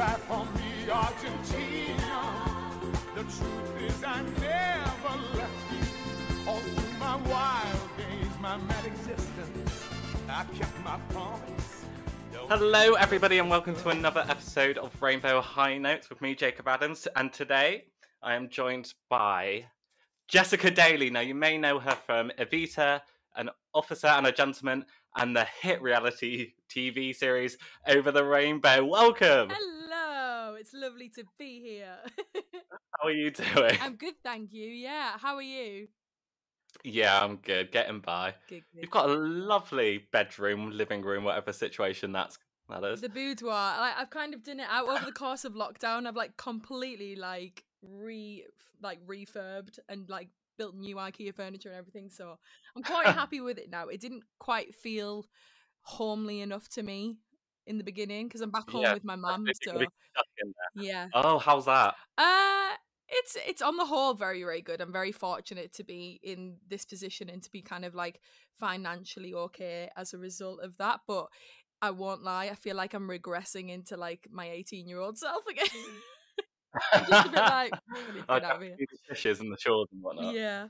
cry for me, Argentina. The truth is, I never left you. All through my wild days, my mad existence, I kept my promise. No Hello, everybody, and welcome to another episode of Rainbow High Notes with me, Jacob Adams. And today I am joined by Jessica Daly. Now, you may know her from Evita, an officer and a gentleman, and the hit reality TV series Over the Rainbow. Welcome. Hello, it's lovely to be here. How are you doing? I'm good, thank you. Yeah, how are you? Yeah, I'm good. Getting by. Good, good. You've got a lovely bedroom, living room, whatever situation that's that is. the boudoir. Like, I've kind of done it out over the course of lockdown. I've like completely like re like refurbed and like built new IKEA furniture and everything. So I'm quite happy with it now. It didn't quite feel homely enough to me in the beginning because I'm back home Yeah, with my mum. So gonna be stuck in there. yeah. Oh, how's that? Uh it's it's on the whole very very good. I'm very fortunate to be in this position and to be kind of like financially okay as a result of that. But I won't lie, I feel like I'm regressing into like my 18 year old self again. Just a bit like, "I need I out of here." the dishes and the chores and whatnot. yeah.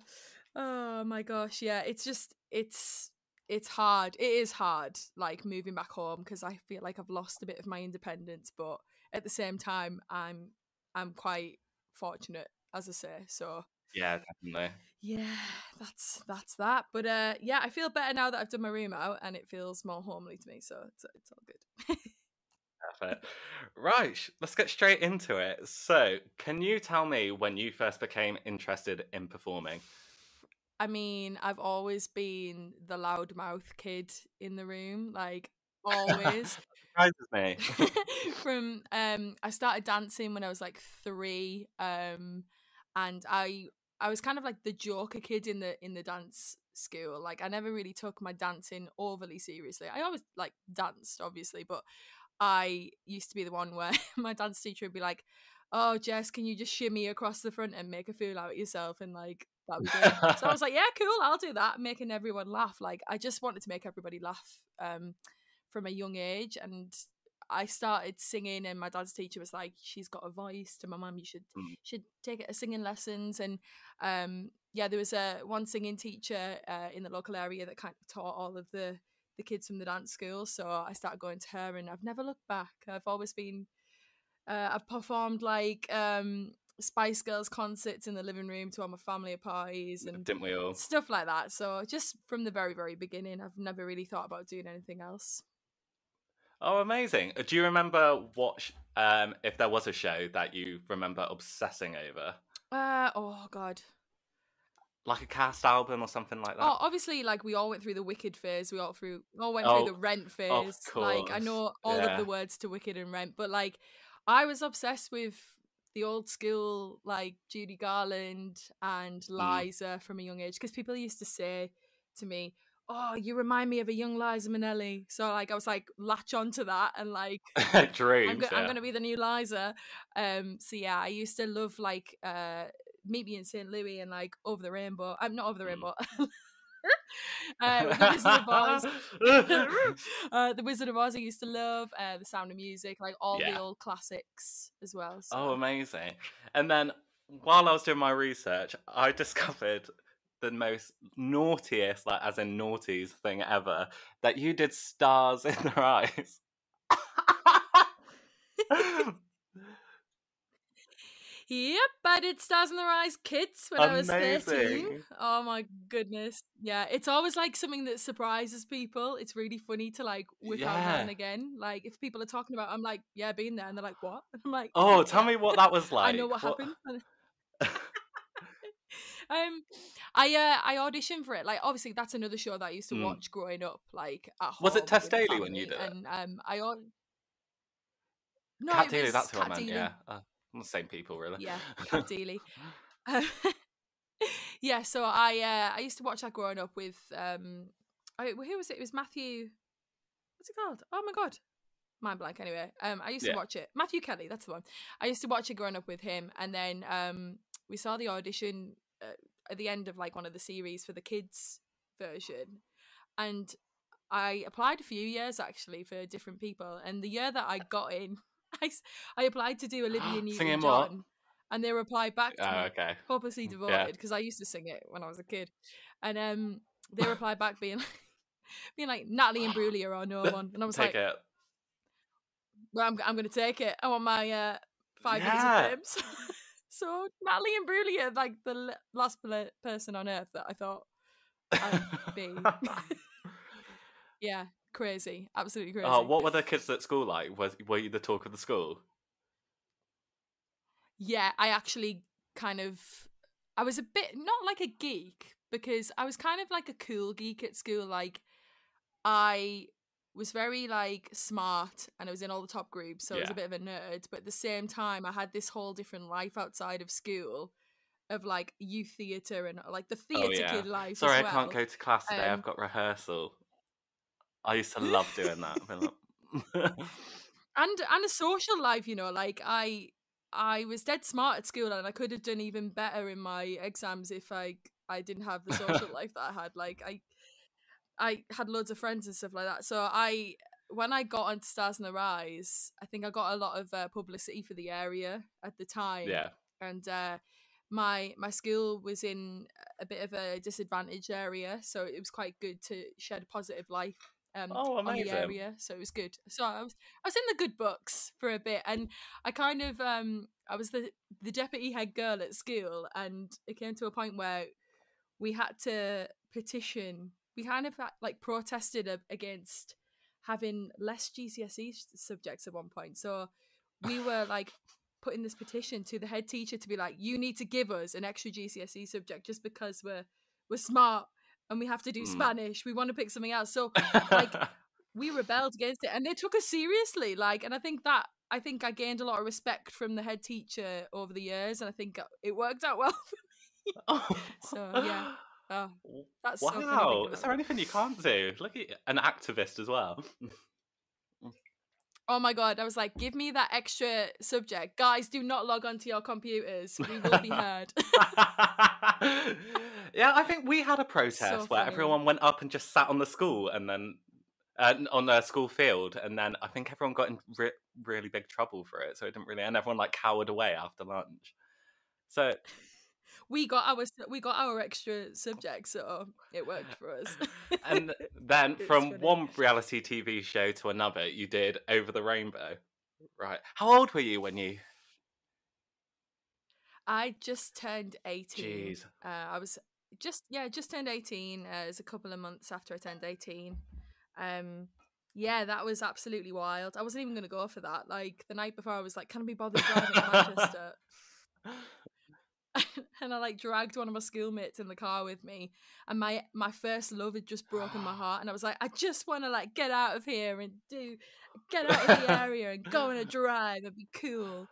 Oh my gosh, yeah. It's just it's it's hard. It is hard, like moving back home because I feel like I've lost a bit of my independence, but at the same time, I'm I'm quite fortunate, as I say. So Yeah, definitely. yeah, that's that's that. But uh, yeah, I feel better now that I've done my room out, and it feels more homely to me. So it's it's all good. Perfect. Right, let's get straight into it. So, can you tell me when you first became interested in performing? I mean, I've always been the loudmouth kid in the room, like always. Surprises me. from um I started dancing when I was like 3 um and I I was kind of like the joker kid in the in the dance school like I never really took my dancing overly seriously I always like danced obviously but I used to be the one where my dance teacher would be like oh Jess can you just shimmy across the front and make a fool out of yourself and like that so I was like yeah cool I'll do that making everyone laugh like I just wanted to make everybody laugh um from a young age and I started singing and my dad's teacher was like she's got a voice to my mum you should Mm. should take it singing lessons and um yeah there was a one singing teacher uh, in the local area that kind of taught all of the the kids from the dance school so I started going to her and I've never looked back I've always been uh, I've performed like um Spice Girls concerts in the living room to all my family parties and Didn't we all? stuff like that so just from the very very beginning I've never really thought about doing anything else Oh, amazing. Do you remember what, sh- um, if there was a show that you remember obsessing over? uh oh god Like a cast album or something like that? Oh, obviously, like we all went through the Wicked phase. We all through all went Oh, through the Rent phase. Like I know all yeah. of the words to Wicked and Rent, but like I was obsessed with the old school, like Judy Garland and Mm. Liza from a young age, because people used to say to me, "Oh, you remind me of a young Liza Minnelli." So like I was like latch onto that and like Dreams. I'm, go- I'm gonna be the new Liza. Um, so yeah, I used to love like uh, Meet Me in St. Louis and like Over the Rainbow. I'm not Over the Mm. Rainbow. uh, the Wizard of Oz. uh, the Wizard of Oz. I used to love uh, The Sound of Music, like all Yeah. the old classics as well. So. Oh, amazing. And then while I was doing my research, I discovered the most naughtiest, like as in naughties thing ever, that you did stars in their eyes. Yep, I did Stars in Their Eyes Kids when I was 13. Oh my goodness. Yeah, it's always like something that surprises people. It's really funny to like whip out now and again. Like if people are talking about I'm like, yeah, being there and they're like, what? And I'm like, oh, tell me what that was like. I know what, happened. um I uh I auditioned for it. Like obviously that's another show that I used to Mm. watch growing up, like at home. Was it Tess Daly when you did it? And um I au- No, Cat it Daly, was that's who I Cat meant, Deeley. yeah. Uh, the same people, really. Yeah, Deeley. Um, yeah, so I uh, I used to watch that growing up with um I, who was it? It was Matthew. What's it called? Oh my god, mind blank. Anyway, um, I used Yeah. to watch it. Matthew Kelly, that's the one. I used to watch it growing up with him, and then um we saw the audition uh, at the end of like one of the series for the kids version, and I applied a few years actually for different people, and the year that I got in I, I applied to do Olivia Singing Newton what? John, and they replied back to Oh, me, okay. hopelessly Yeah. devoted, because I used to sing it when I was a kid, and um, they replied back being being like Natalie Imbruglia or no one, and I was Take like, it. well, I'm I'm gonna take it. I want my uh, five Yeah. minutes of fame. so Natalie Imbruglia, like the l- last person on earth that I thought I'd be. yeah, crazy, absolutely crazy. oh, what were the kids at school like? Was were you the talk of the school? yeah, I actually kind of I was a bit not like a geek because I was kind of like a cool geek at school. Like I was very like smart and I was in all the top groups, so I was a bit of a nerd. But at the same time, I had this whole different life outside of school of like youth theatre and like the theatre oh yeah. kid life. Sorry, as I can't go to class today. Um, I've got rehearsal. I used to love doing that. I've been like- and and a social life you know like i i was dead smart at school and i could have done even better in my exams if i i didn't have the social life that i had like i i had loads of friends and stuff like that so i when i got onto stars in their eyes i think i got a lot of uh, publicity for the area at the time yeah. and uh my my school was in a bit of a disadvantaged area so it was quite good to shed a positive light um Oh, on the amazing. area so it was good. So i was i was in the good books for a bit and i kind of um i was the the deputy head girl at school and it came to a point where we had to petition we kind of had, like protested a- against having less gcse subjects at one point. So we were like putting this petition to the head teacher to be like you need to give us an extra gcse subject just because we're we're smart and we have to do Mm. spanish we want to pick something else so like we rebelled against it and they took us seriously like and i think that i think i gained a lot of respect from the head teacher over the years and i think it worked out well for me. So, yeah. oh, that's so wow. thinking Is there anything you can't do? Look at an activist as well. Oh my god i was like give me that extra subject guys do not log onto your computers we will be heard yeah, I think we had a protest where everyone went up and just sat on the school and then uh, on the school field, and then I think everyone got in re- really big trouble for it. So it didn't really, and everyone like cowered away after lunch. So we got our we got our extra subject so it worked for us and then from funny. one reality TV show to another, you did Over the Rainbow. Right. How old were you when you? I just turned 18. Jeez. Uh, I was just, yeah, just turned 18. Uh, it was a couple of months after I turned 18. Um, yeah, that was absolutely wild. I wasn't even going to go for that. Like, the night before, I was like, can I be bothered driving to Manchester? and I like dragged one of my schoolmates in the car with me, and my my first love had just broken my heart, and I was like, I just want to like get out of here and do get out of the area and go on a drive and be cool.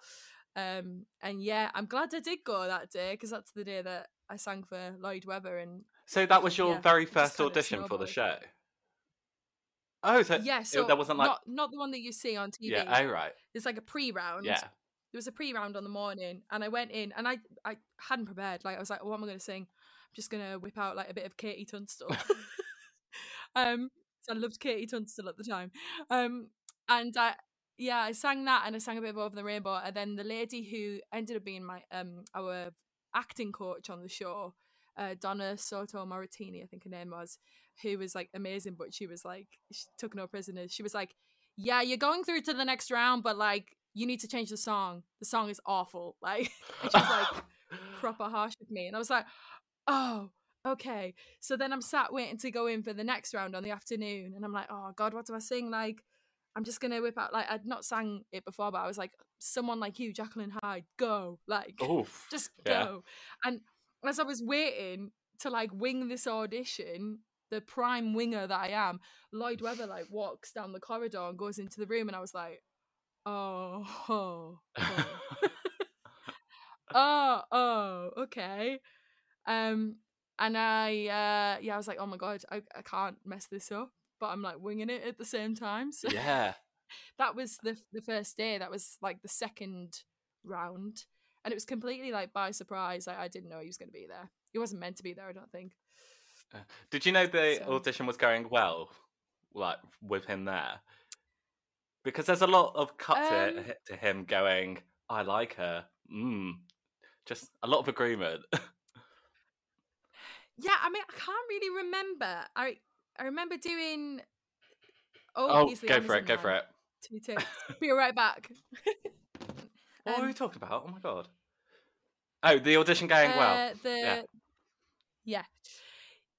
Um, and yeah, I'm glad I did go that day because that's the day that I sang for Lloyd Webber, and So that was your Yeah, very first audition for the show. Oh, so yeah, it- so there wasn't like not not the one that you see on TV. yeah. Oh right. There's like a pre-round. Yeah. There was a pre-round on the morning and I went in and I I hadn't prepared. Like I was like, what am I gonna sing? I'm just gonna whip out like a bit of KT Tunstall. um so I loved KT Tunstall at the time. Um and I yeah, I sang that and I sang a bit of Over the Rainbow and then the lady who ended up being my um our acting coach on the show, uh Donna Soto Maritini, I think her name was, who was like amazing, but she was like she took no prisoners. She was like, Yeah, you're going through to the next round, but like you need to change the song. The song is awful. Like and she was like proper harsh with me. And I was like, oh, okay. So then I'm sat waiting to go in for the next round on the afternoon. And I'm like, oh God, what do I sing? Like, I'm just gonna whip out like I'd not sang it before, but I was like, someone like you, Jekyll and Hyde, go. Like Oof. just yeah. go. And as I was waiting to like wing this audition, the prime winger that I am, Lloyd Webber like walks down the corridor and goes into the room, and I was like, oh, oh, oh, oh, oh, okay. Um, and I, uh, yeah, I was like, oh my god, I, I can't mess this up, but I'm like winging it at the same time. So yeah. that was the the first day. That was like the second round, and it was completely like by surprise. Like I didn't know he was going to be there. He wasn't meant to be there. I don't think. Did you know the So- audition was going well, like with him there? Because there's a lot of cut to, Um, to him going, I like her. Mm. Just a lot of agreement. Yeah, I mean, I can't really remember. I I remember doing. Oh, oh, go for it, go for it. Two ticks. Be right back. What were Um, we talking about? Oh my god. Oh, the audition going well. Uh, the yeah. yeah.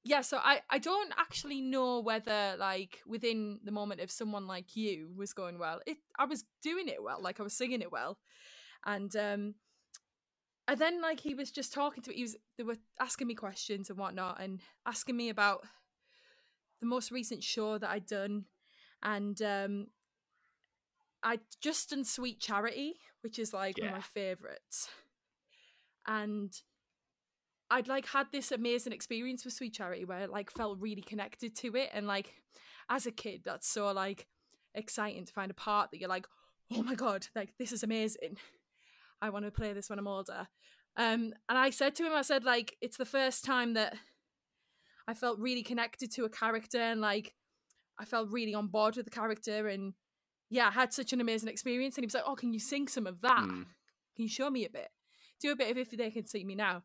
Yeah so i i don't actually know whether like within the moment if someone like you was going well it i was doing it well like i was singing it well. And um and then like he was just talking to me he was they were asking me questions and whatnot and asking me about the most recent show that i'd done and um i'd just done sweet charity which is like one of my favorites and I'd like had this amazing experience with Sweet Charity where I like felt really connected to it and like as a kid that's so like exciting to find a part that you're like oh my god like this is amazing. I want to play this when I'm older. Um and I said to him I said like it's the first time that I felt really connected to a character and like I felt really on board with the character and yeah I had such an amazing experience. And he was like oh can you sing some of that? Mm. can you show me a bit? Do a bit of if they can see me now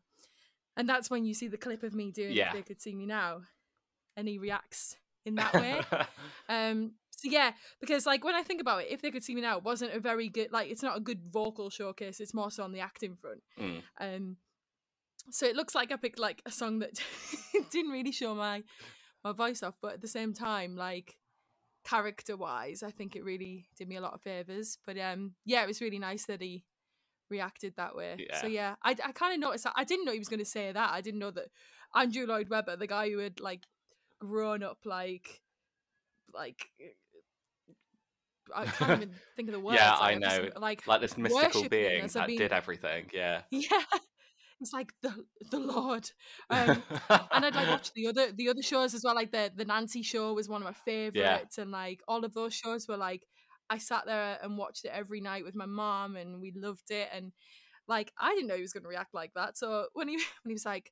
and that's when you see the clip of me doing Yeah. if they could see me now and he reacts in that way um so yeah because like when i think about it if they could see me now it wasn't a very good like it's not a good vocal showcase it's more so on the acting front Mm. um so it looks like i picked like a song that didn't really show my my voice off but at the same time like character wise i think it really did me a lot of favors but um yeah it was really nice that he reacted that way Yeah. so Yeah. yeah i, I kind of noticed that i didn't know he was going to say that i didn't know that andrew lloyd webber the guy who had like grown up like like I can't even think of the words. Yeah, like, I I've just, know. Like, like this mystical being that been- did everything. Yeah. yeah, it's like the the Lord. Um, and I'd like watch the other the other shows as well. Like the the Nancy show was one of my favorites, and like all of those shows were like I sat there and watched it every night with my mom, and we loved it. And like I didn't know he was going to react like that. So when he when he was like,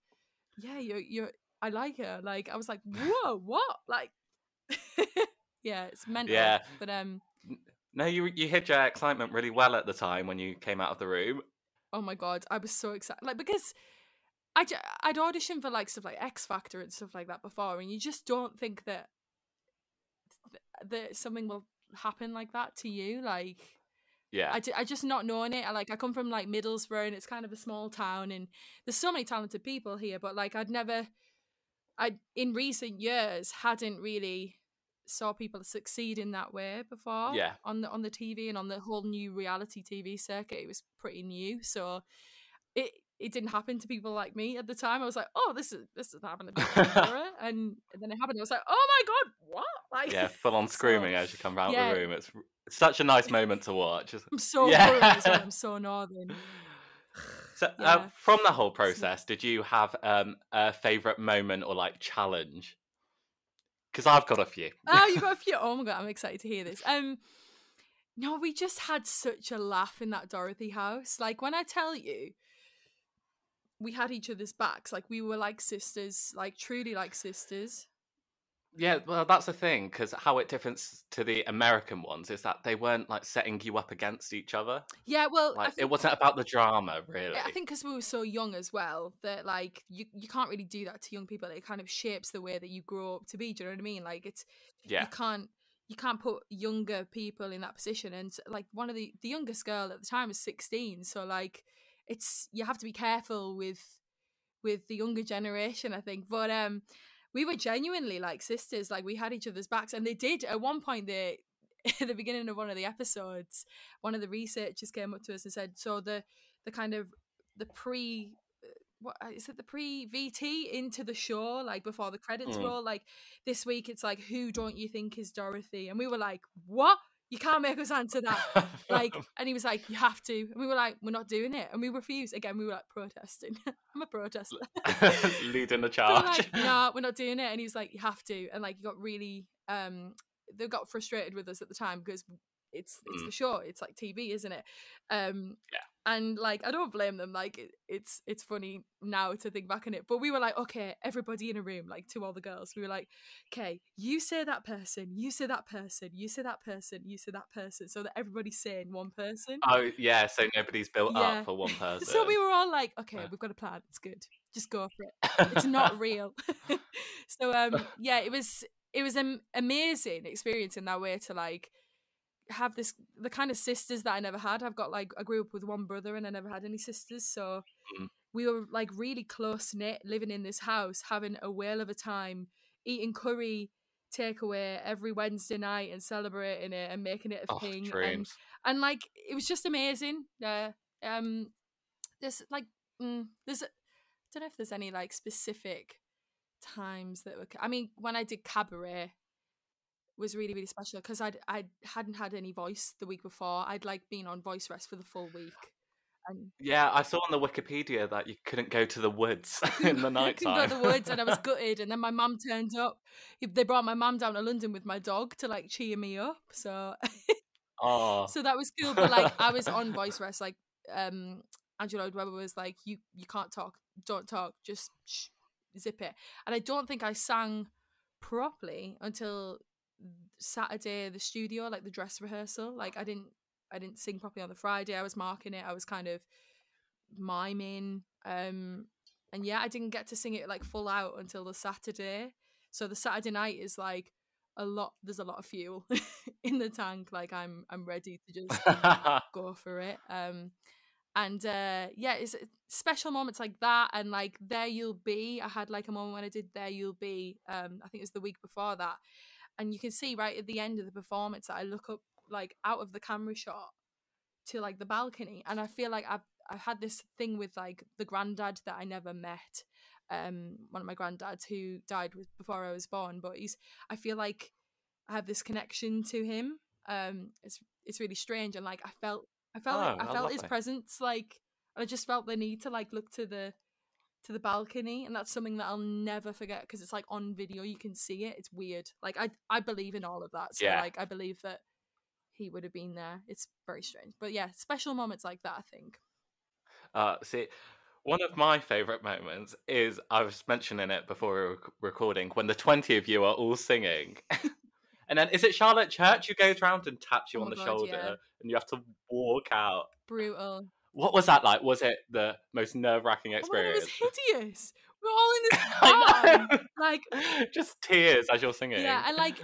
"Yeah, you're you're I like her," like I was like, "Whoa, what?" Like, yeah, it's mental. Yeah. but um, No, you you hid your excitement really well at the time when you came out of the room. oh my god, I was so excited. Like because I I'd auditioned for like stuff like X Factor and stuff like that before, and you just don't think that th- that something will happen like that to you. Like Yeah. I, I just not knowing it. I like I come from like Middlesbrough, and it's kind of a small town, and there's so many talented people here. But like I'd never, I in recent years hadn't really saw people succeed in that way before. Yeah. on the on the TV and on the whole new reality TV circuit, it was pretty new. So it it didn't happen to people like me at the time. I was like, oh, this is this is happening to Laura, and then it happened. I was like, oh my god, what? Like, yeah, full on so- screaming as you come out yeah. the room. It's such a nice moment to watch. I'm so Yeah. yeah. well. I'm so northern. So, uh, from the whole process, did you have um, a favorite moment or like challenge? Because I've got a few. oh, you've got a few. Oh my god, I'm excited to hear this. Um, no, we just had such a laugh in that Dorothy house. Like when I tell you, we had each other's backs. Like we were like sisters, like truly like sisters. Yeah, well, that's the thing. Because how it differs to the American ones is that they weren't like setting you up against each other. Yeah, well, Like it wasn't about the drama, really. I think because we were so young as well that like you you can't really do that to young people. It kind of shapes the way that you grow up to be. Do you know what I mean? Like it's yeah, you can't you can't put younger people in that position and like one of the the youngest girl at the time was 16 so like it's you have to be careful with with the younger generation i think. But um we were genuinely like sisters like we had each other's backs and they did at one point they at the beginning of one of the episodes one of the researchers came up to us and said so the the kind of the pre what uh, it the pre VT into the show like before the credits Mm. roll like this week it's like who don't you think is Dorothy? And we were like what you can't make us answer that like and he was like you have to and we were like we're not doing it and we refused. Again we were like protesting. I'm a protester. Leading the we charge. like no we're not doing it and he was like you have to and like he got really um they got frustrated with us at the time because it's it's Mm. the show it's like TV isn't it um Yeah. and like I don't blame them. Like it, it's it's funny now to think back on it. But we were like, okay, everybody in a room, like to all the girls, we were like, okay, you say that person, you say that person, you say that person, you say that person, so that everybody's saying one person. Oh yeah, so nobody's built Yeah. up for one person. So we were all like, okay, Yeah. we've got a plan. It's good. Just go for it. It's not real. so um, yeah, it was it was an amazing experience in that way to like have this the kind of sisters that I never had. I've got like I grew up with one brother and I never had any sisters, so Mm. we were like really close knit, living in this house, having a whale of a time, eating curry takeaway every Wednesday night and celebrating it and making it a oh, thing. And and like it was just amazing. Uh, um, there's like mm, there's I don't know if there's any like specific times that were. I mean, when I did cabaret was really really special because I'd I hadn't had any voice the week before. I'd like been on voice rest for the full week. And Yeah, I saw on the Wikipedia that you couldn't go to the woods in the I night couldn't time. go to the woods, and I was gutted. And then my mum turned up. They brought my mum down to London with my dog to like cheer me up. So oh, so that was cool but like i was on voice rest like um angela Lloyd webber was like you you can't talk don't talk just shh, zip it and i don't think i sang properly until saturday the studio like the dress rehearsal like i didn't i didn't sing properly on the friday i was marking it i was kind of miming um and yeah i didn't get to sing it like full out until the saturday. So the saturday night is like a lot there's a lot of fuel in the tank like i'm i'm ready to just go for it um and uh yeah it's it's special moments like that and like there you'll be i had like a moment when i did there you'll be um i think it was the week before that and you can see right at the end of the performance that i look up like out of the camera shot to like the balcony and i feel like i've i've had this thing with like the granddad that i never met um one of my granddads who died with, before i was born but he's i feel like i have this connection to him um it's it's really strange and like i felt i felt like, Oh, i oh, felt his presence like i just felt the need to like look to the to the balcony and that's something that i'll never forget because it's like on video you can see it it's weird like i i believe in all of that so Yeah. like i believe that he would have been there it's very strange but yeah special moments like that i think Uh, see, one of my favourite moments is I was mentioning it before we were recording when the 20 of you are all singing. and then is it Charlotte Church who goes round and taps you Oh on the God, shoulder yeah. and you have to walk out? brutal What was that like? Was it the most nerve wracking oh it was hideous we're all in this farm like Just tears as you're singing. Yeah, and like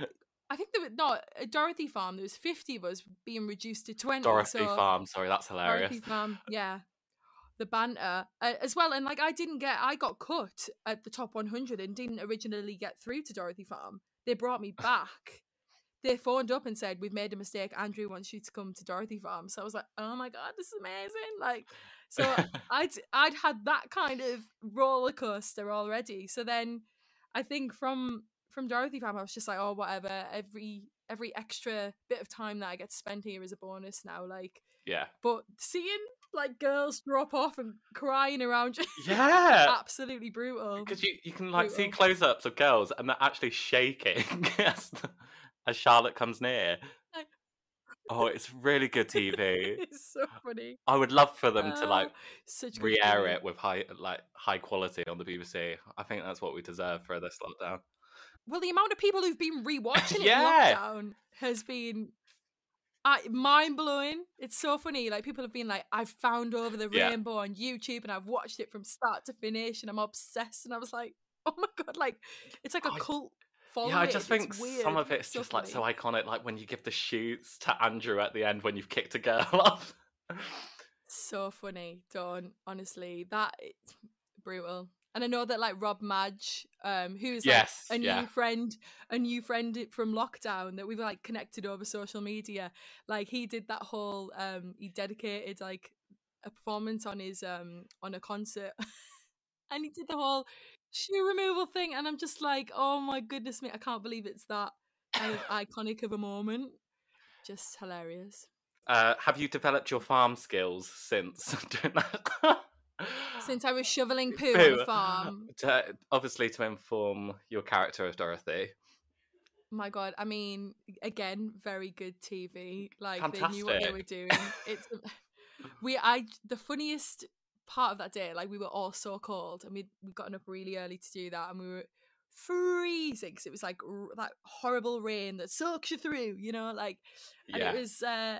I think there were not at Dorothy Farm. There was fifty of us being reduced to twenty. Dorothy so Farm, sorry, that's hilarious. Dorothy Farm, yeah, the banter uh, as well. And like I didn't get, I got cut at the top one hundred and didn't originally get through to Dorothy Farm. They brought me back. They phoned up and said, "We've made a mistake. Andrew wants you to come to Dorothy Farm." So I was like, "Oh my god, this is amazing!" Like, so I'd I'd had that kind of roller coaster already. So then I think from from Dorothy Farm, I was just like, oh whatever. Every every extra bit of time that I get to spend here is a bonus now. Like, yeah. but seeing like girls drop off and crying around you, Yeah. absolutely brutal. Because you, you can like see close ups of girls and they're actually shaking as, Charlotte comes near. Oh, it's really good TV. it's so funny. I would love for them to like Ah, re-air TV. it with high like high quality on the BBC. I think that's what we deserve for this lockdown. Well, the amount of people who've been rewatching it Yeah. in lockdown has been I mind blowing. It's so funny. Like people have been like, I've found over the Yeah. rainbow on YouTube and I've watched it from start to finish and I'm obsessed. And I was like, oh my god, like it's like a I- cult yeah, I just think weird. some of it's just like so iconic, like when you give the shoots to Andrew at the end when you've kicked a girl off. so funny. Don't honestly that it's brutal. And I know that like Rob Madge, um, who's Yes, like a yeah. new friend, a new friend from lockdown that we've like connected over social media. Like he did that whole, um, he dedicated like a performance on his um on a concert, and he did the whole shoe removal thing. And I'm just like, oh my goodness me, I can't believe it's that kind of iconic of a moment. Just hilarious. Uh, have you developed your farm skills since doing that? Since I was shoveling poo, on the farm, to, obviously to inform your character of Dorothy. My God, I mean, again, very good TV. Like they knew what they were doing. It's we I the funniest part of that day, like we were all so cold and we we gotten up really early to do that and we were freezing because it was like r- that horrible rain that soaks you through, you know, like and Yeah. it was uh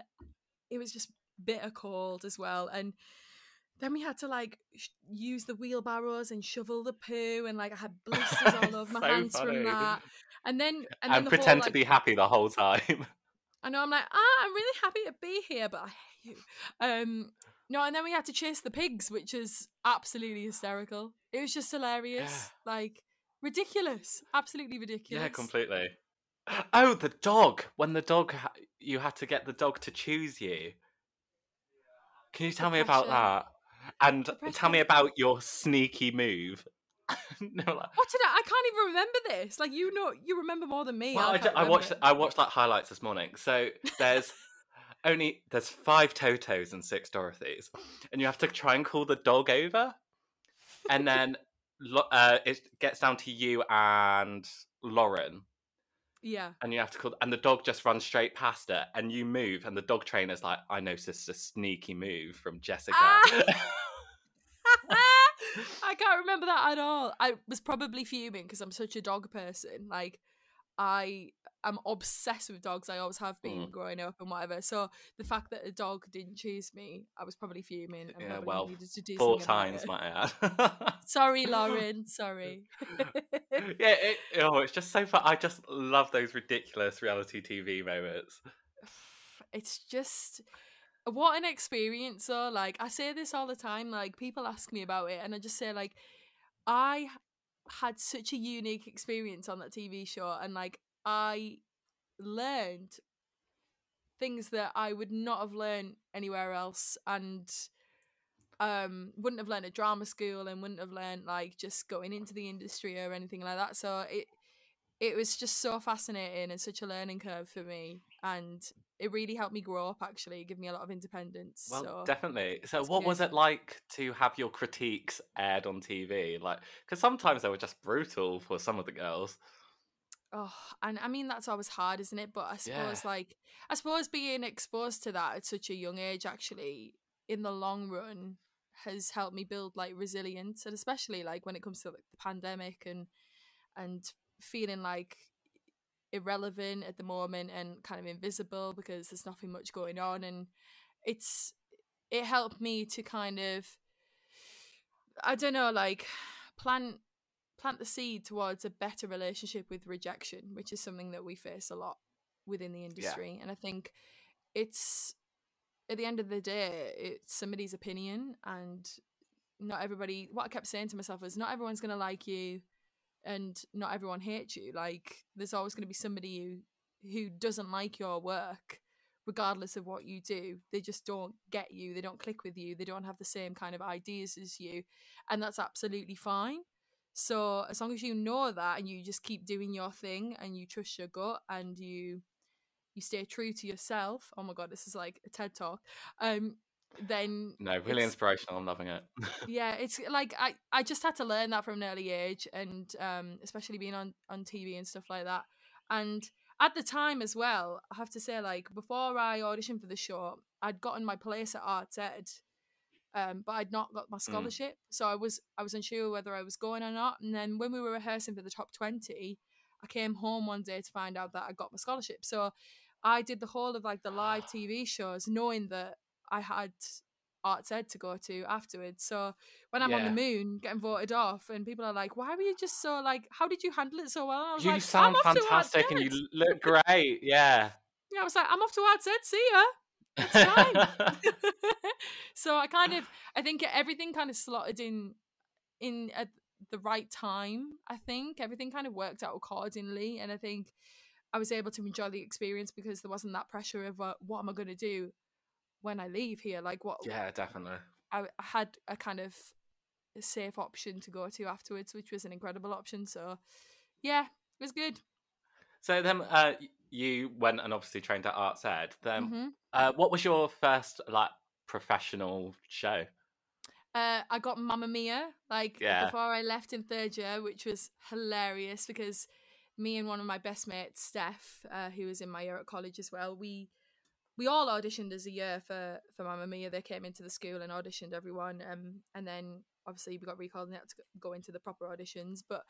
it was just bitter cold as well and then we had to like sh- use the wheelbarrows and shovel the poo and like I had blisters all over my So hands funny. from that. And then and, then the pretend whole, to be happy the whole time. I know I'm like, ah, I'm really happy to be here, but I hate you. Um, no, and then we had to chase the pigs, which is absolutely hysterical. It was just hilarious, like ridiculous, absolutely ridiculous. yeah, completely. Oh, the dog. When the dog, ha- you had to get the dog to choose you. Can you tell me about that? And tell me about your sneaky move. no, like, What did I? I can't even remember this. Like you know, you remember more than me. well, I, I, I watched. it. I watched like highlights this morning. So there's only there's five Totos and six Dorothys, and you have to try and call the dog over, and then uh, it gets down to you and Lauren, Yeah. and you have to call, and the dog just runs straight past it, and you move, and the dog trainer's like, "I noticed a sneaky move from Jessica." Ah! I can't remember that at all. I was probably fuming because I'm such a dog person. Like, I am obsessed with dogs. I always have been Mm. growing up and whatever. So the fact that a dog didn't choose me, I was probably fuming. And Yeah, probably well, Four times, might I add. Sorry, Lauren. Sorry. yeah, it, oh, it's just so fun. I just love those ridiculous reality TV moments. it's just what an experience though like i say this all the time like people ask me about it and i just say like i had such a unique experience on that tv show and like i learned things that i would not have learned anywhere else and um wouldn't have learned at drama school and wouldn't have learned like just going into the industry or anything like that. So it it was just so fascinating and such a learning curve for me and it really helped me grow up actually give me a lot of independence Well, so definitely. So, what was it like to have your critiques aired on TV? Like, because sometimes they were just brutal for some of the girls. oh and i mean that's always hard isn't it but i suppose Yeah. like i suppose being exposed to that at such a young age actually in the long run has helped me build like resilience and especially like when it comes to like, the pandemic and and feeling like irrelevant at the moment and kind of invisible because there's nothing much going on. And it's it helped me to kind of i don't know like plant plant the seed towards a better relationship with rejection which is something that we face a lot within the industry. And i think it's at the end of the day it's somebody's opinion and not everybody what i kept saying to myself was not everyone's going to like you and not everyone hates you like there's always going to be somebody who who doesn't like your work regardless of what you do. They just don't get you they don't click with you they don't have the same kind of ideas as you and that's absolutely fine. So as long as you know that and you just keep doing your thing and you trust your gut and you you stay true to yourself oh my god this is like a ted talk um then No, really inspirational. I'm loving it. yeah it's like i i just had to learn that from an early age and um especially being on on tv and stuff like that. And at the time as well i have to say like before i auditioned for the show i'd gotten my place at arts ed um but i'd not got my scholarship. So i was i was unsure whether i was going or not. And then when we were rehearsing for the top 20 i came home one day to find out that i got my scholarship. So i did the whole of like the live tv shows knowing that i had arts ed to go to afterwards. So when i'm on the moon getting voted off and people are like why were you just so like how did you handle it so well? And i was You like sound I'm off to Arts fantastic and you look great. Yeah. yeah i was like i'm off to arts ed see ya. It's fine. So i kind of i think everything kind of slotted in in at the right time i think. Everything kind of worked out accordingly and i think i was able to enjoy the experience because there wasn't that pressure of uh, what am i going to do when i leave here like what yeah, definitely. I, I had a kind of a safe option to go to afterwards which was an incredible option so yeah it was good So then, uh, you went and obviously trained at Arts Ed. Then, Mhm. uh, what was your first like professional show? Uh, I got Mamma Mia like Yeah. before I left in third year, which was hilarious because me and one of my best mates, Steph, uh, who was in my year at college as well, we we all auditioned as a year for for Mamma Mia. They came into the school and auditioned everyone, um, and then obviously we got recalled and had to go into the proper auditions. But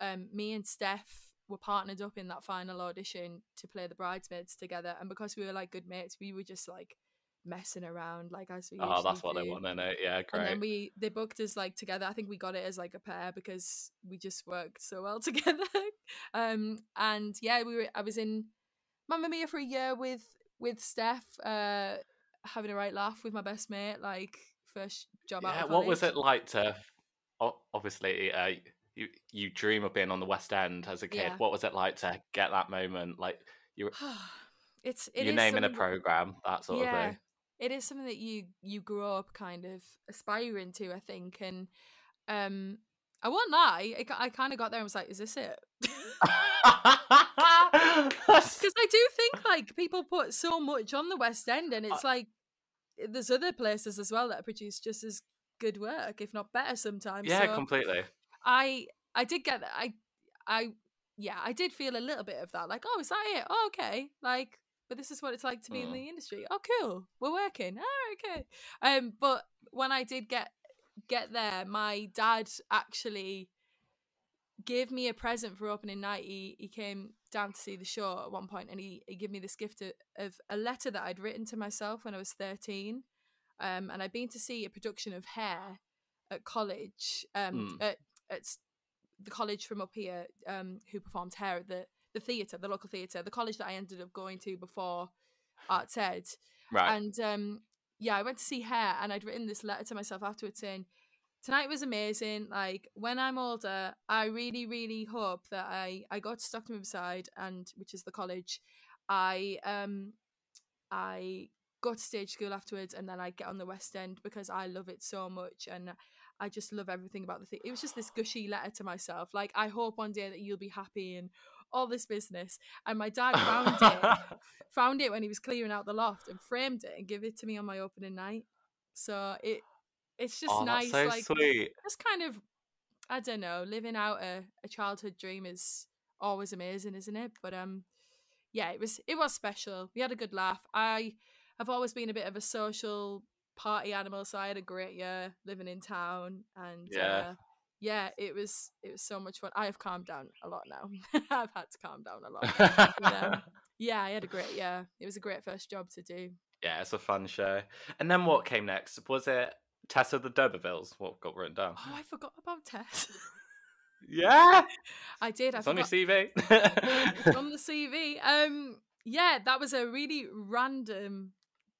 um, me and Steph were partnered up in that final audition to play the bridesmaids together, and because we were like good mates, we were just like messing around like as we Oh, that's what they want, it? Yeah, And then we they booked us like together. I think we got it as like a pair because we just worked so well together. um and yeah, we were I was in Mamma Mia for a year with with Steph, uh having a right laugh with my best mate, like first job out Yeah, of what was it like to? Obviously, uh, you you dream of being on the West End as a kid. Yeah. What was it like to get that moment? Like you, it's it your is name in a program, that sort of yeah, thing. it is something that you you grow up kind of aspiring to, I think, and um I won't lie, I, I kind of got there and was like, "Is this it?" because I do think like people put so much on the West End, and it's like there's other places as well that produce just as good work, if not better, sometimes. yeah, So completely. I I did get that. I I yeah, I did feel a little bit of that. Like, oh, is that it? Oh, okay. Like, but this is what it's like to be in Mm. the industry. Oh, cool. We're working. Oh, okay. Um, but when I did get get there, my dad actually gave me a present for opening night. He he came down to see the show at one point, and he he gave me this gift of, of a letter that I'd written to myself when I was thirteen. Um, and I'd been to see a production of Hair at college. Um, Mm. at at the college from up here, um, who performed Hair at the the theatre, the local theatre, the college that I ended up going to before Arts Ed. Right. And um, yeah, I went to see Hair, and I'd written this letter to myself afterwards saying, "Tonight was amazing. Like when I'm older, I really, really hope that I I go to Stockton Riverside, and which is the college. I um I go to stage school afterwards, and then I get on the West End because I love it so much, and I just love everything about the thing. It was just this gushy letter to myself, like I hope one day that you'll be happy and all this business. And my dad found it found it when he was clearing out the loft and framed it and give it to me on my opening night. So it it's just oh, nice, so like sweet. just kind of I don't know, living out a, a childhood dream is always amazing, isn't it? But um yeah, it was it was special. We had a good laugh. I have always been a bit of a social party animal, so I had a great year living in town and Yeah. uh, yeah, it was it was so much fun. I have calmed down a lot now. I've had to calm down a lot. Yeah. Yeah, I had a great yeah. It was a great first job to do. yeah, it's a fun show. And then what came next? Was it Tess of the D'Urbervilles? What got written down? Oh, I forgot about Tess. Yeah, I did. I it's on your forgot. CV. on the CV. Um, yeah, that was a really random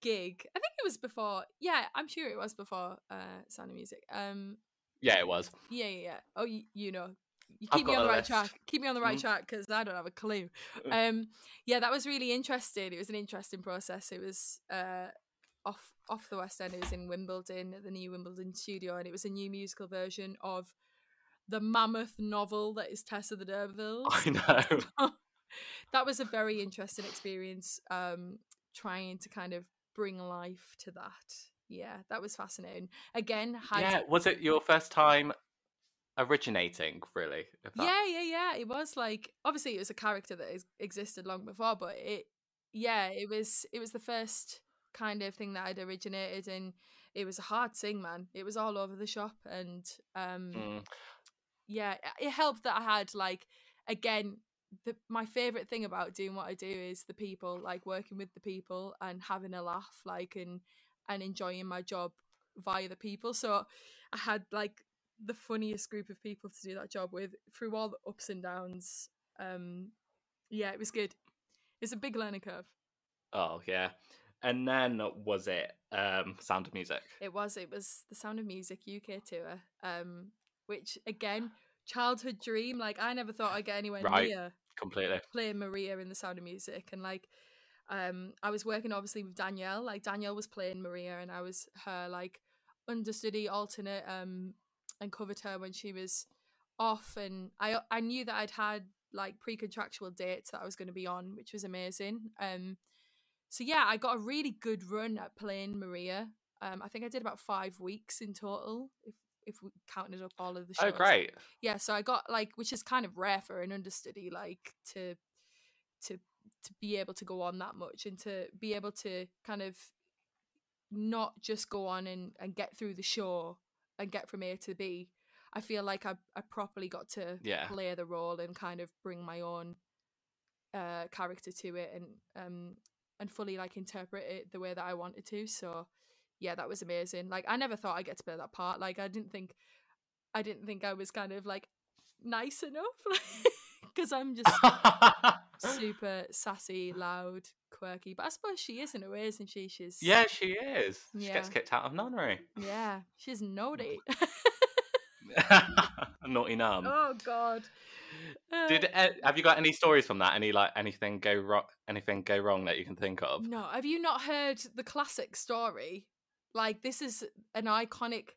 gig. I think it was before. Yeah, I'm sure it was before uh, Sound of Music. Um, yeah, it was. yeah, yeah, yeah. Oh, you, you know, you keep me on the right list. track. Keep me on the right Mhm. track because I don't have a clue. Um, yeah, that was really interesting. It was an interesting process. It was uh off off the West End. It was in Wimbledon at the new Wimbledon studio, and it was a new musical version of the mammoth novel that is Tess of the D'Urbervilles I know. that was a very interesting experience um trying to kind of bring life to that yeah that was fascinating again had Yeah, was it your first time originating? Really? That- yeah yeah yeah it was like obviously it was a character that existed long before but it yeah it was it was the first kind of thing that i'd originated and it was a hard thing, man. It was all over the shop and um Mm. yeah it- it helped that i had like again the my favorite thing about doing what i do is the people like working with the people and having a laugh like and and enjoying my job via the people. So i had like the funniest group of people to do that job with through all the ups and downs. Um yeah it was good. It's a big learning curve. Oh yeah. And then was it um Sound of Music? It was. It was the Sound of Music UK tour, um, which again, childhood dream. Like I never thought I'd get anywhere Right. near Completely. playing Maria in the Sound of Music, and like, um, I was working obviously with Danielle. Like Danielle was playing Maria, and I was her like understudy, alternate, um, and covered her when she was off. And I I knew that I'd had like pre-contractual dates that I was going to be on, which was amazing. Um, so yeah, I got a really good run at playing Maria. Um, I think I did about five weeks in total, if if we counted up all of the shows. Oh great. Yeah, so I got like, which is kind of rare for an understudy, like to to to be able to go on that much and to be able to kind of not just go on and, and get through the show and get from A to B. I feel like I I properly got to Yeah. play the role and kind of bring my own uh character to it and um and fully like interpret it the way that I wanted to. So yeah, that was amazing. Like I never thought I'd get to play that part. Like I didn't think I didn't think I was kind of like nice enough because I'm just super sassy, loud, quirky. But I suppose she is in a way, isn't she? She's yeah, she is. She gets kicked out of nunnery. yeah, she's naughty. Naughty num. oh God. Did Uh, uh, have you got any stories from that? Any like anything go wrong? Anything go wrong that you can think of? no? Have you not heard the classic story? Like this is an iconic.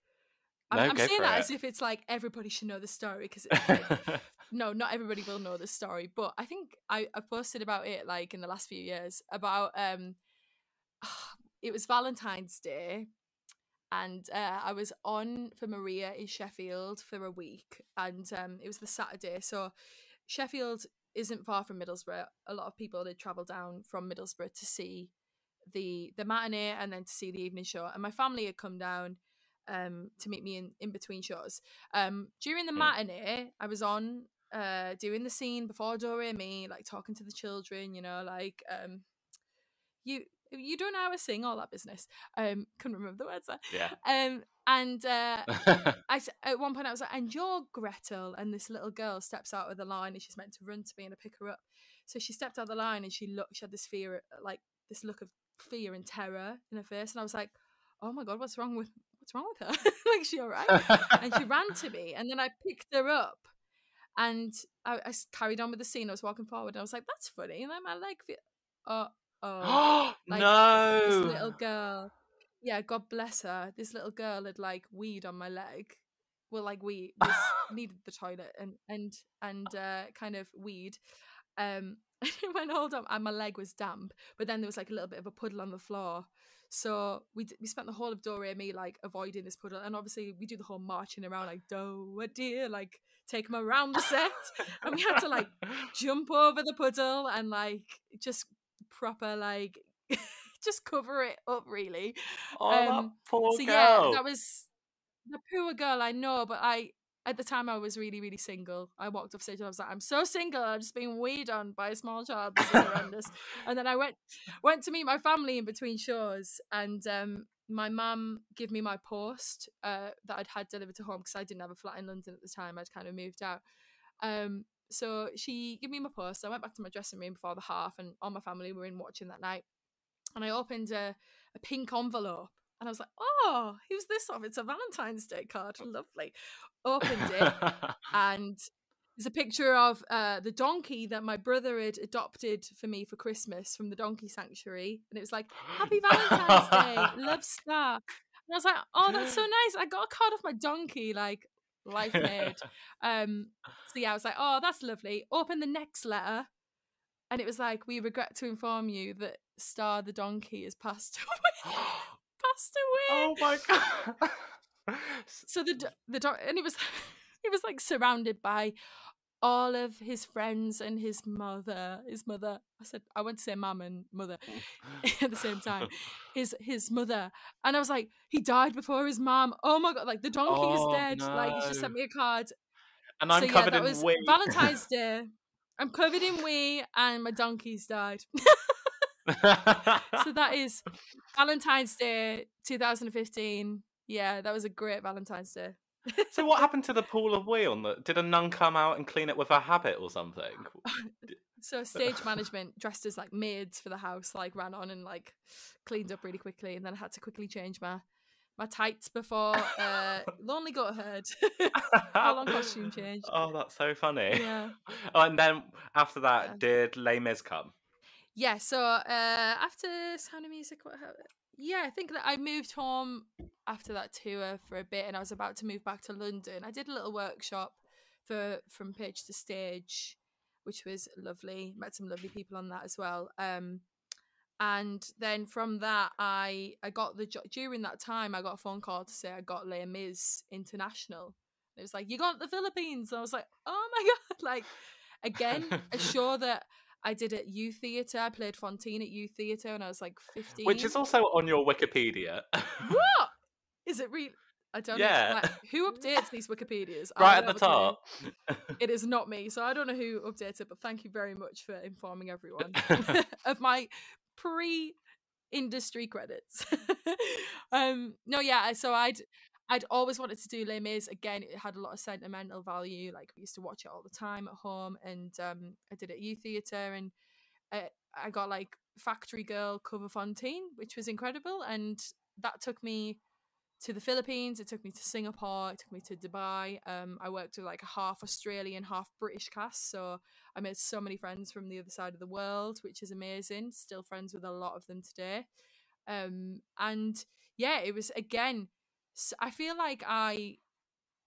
I'm, No, I'm saying that it. as if it's like everybody should know the story because like, no, not everybody will know the story, but I think I, I posted about it like in the last few years about um it was Valentine's Day and uh, I was on for Maria in Sheffield for a week and um it was the Saturday. So Sheffield isn't far from Middlesbrough. A lot of people did travel down from Middlesbrough to see the the matinee and then to see the evening show. And my family had come down um to meet me in, in between shows. Um during the Mm. matinee, I was on uh doing the scene before and me, like talking to the children, you know, like um you you don't know how to sing all that business. Um couldn't remember the words there. yeah. Um and uh I at one point I was like, and you're Gretel, and this little girl steps out of the line, and she's meant to run to me and I pick her up. So she stepped out of the line, and she looked. She had this fear, like this look of fear and terror in her face, and I was like, oh my god, what's wrong with what's wrong with her? like, is she all right? and she ran to me, and then I picked her up, and I carried on with the scene. I was walking forward, and I was like, that's funny, and then my leg, fe- oh, oh like, no. this little girl yeah god bless her this little girl had like weed on my leg well like we needed the toilet and and and uh kind of weed um it went hold up and my leg was damp but then there was like a little bit of a puddle on the floor so we d- we spent the whole of Do-Re-Mi like avoiding this puddle and obviously we do the whole marching around like Dora dear like take him around the set and we had to like jump over the puddle and like just proper like just cover it up really oh, that um, poor so girl. yeah that was the poor girl i know but i at the time i was really really single i walked off stage and i was like i'm so single I'm just being weed on by a small child this is horrendous and then i went went to meet my family in between shows and um my mum gave me my post uh, that I'd had delivered to home because I didn't have a flat in London at the time. I'd kind of moved out. Um, so she gave me my post. I went back to my dressing room before the half, and all my family were in watching that night. And I opened a, a pink envelope, and I was like, "Oh, who's this of? It's a Valentine's Day card. Lovely." Opened it, and there's a picture of uh, the donkey that my brother had adopted for me for Christmas from the Donkey Sanctuary, and it was like, "Happy Valentine's Day, love Star." And I was like, "Oh, that's so nice! I got a card off my donkey, like life made." Um, so yeah, I was like, "Oh, that's lovely." Open the next letter, and it was like, "We regret to inform you that Star the donkey has passed away." passed away. oh my god. so the the doc and it was it was like surrounded by all of his friends and his mother his mother i said i went to say mum and mother oh. at the same time his his mother. And i was like he died before his mum oh my god like the donkey Oh, is dead. Like he just sent me a card. And I'm so yeah covered that in was wee. valentine's day. I'm covered in wee and my donkey's died. So that is valentine's day 2015 yeah that was a great valentine's day so what happened to the pool of wee on the? Did a nun come out and clean it with her habit or something? So stage management dressed as like maids for the house, like ran on and like cleaned up really quickly, and then I had to quickly change my my tights before uh Lonely Goat Herd. Full on costume change. Oh, that's so funny. Yeah. Oh, and then after that, Yeah. did Les Mis come? Yeah, so uh after Sound of Music what happened? Yeah, I think that I moved home after that tour for a bit and I was about to move back to London. I did a little workshop for from page to stage, which was lovely. Met some lovely people on that as well. Um and then from that I I got the during that time I got a phone call to say I got Les Mis International. It was like, You got the Philippines. And I was like, Oh my god, like again, a show that I did at youth theatre. I played Fantine at youth theatre when I was like 15. Which is also on your Wikipedia. what is it? Real? I don't Yeah. know. Like, who updates these Wikipedias? Right at the have a clue. top. It is not me, so I don't know who updates it. But thank you very much for informing everyone of my pre-industry credits. um, no, yeah. So I'd I'd always wanted to do Les Mis. Again, it had a lot of sentimental value. Like we used to watch it all the time at home, and um, I did it at youth theatre, and I, I got like Factory Girl cover Fantine, which was incredible, and that took me to the Philippines. It took me to Singapore. It took me to Dubai. Um, I worked with like a half Australian, half British cast, so I made so many friends from the other side of the world, which is amazing. Still friends with a lot of them today. Um, and yeah, it was again. I feel like I,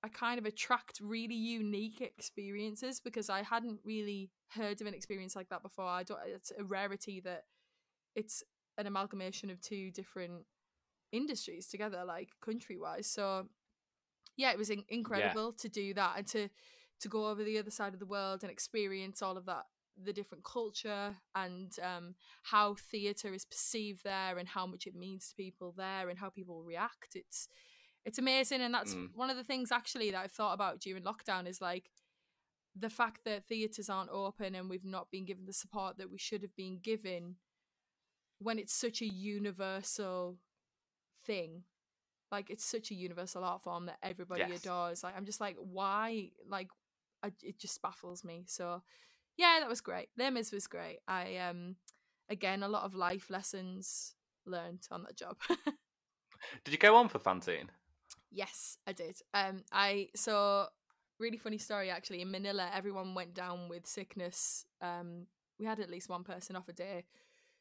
I kind of attract really unique experiences because I hadn't really heard of an experience like that before. I don't. It's a rarity that it's an amalgamation of two different industries together, like country wise. So yeah, it was in- incredible to do that and to to go over the other side of the world and experience all of that the different culture and um, how theatre is perceived there and how much it means to people there and how people react it's it's amazing and that's Mm. one of the things actually that i've thought about during lockdown is like the fact that theatres aren't open and we've not been given the support that we should have been given when it's such a universal thing. Like it's such a universal art form that everybody Yes. adores. Like i'm just like why? Like I, it just baffles me. So yeah that was great. Les was great. I um again a lot of life lessons learned on that job. Did you go on for Fantine? Yes, I did. Um, I so really funny story actually. In Manila, everyone went down with sickness. Um, we had at least one person off a day,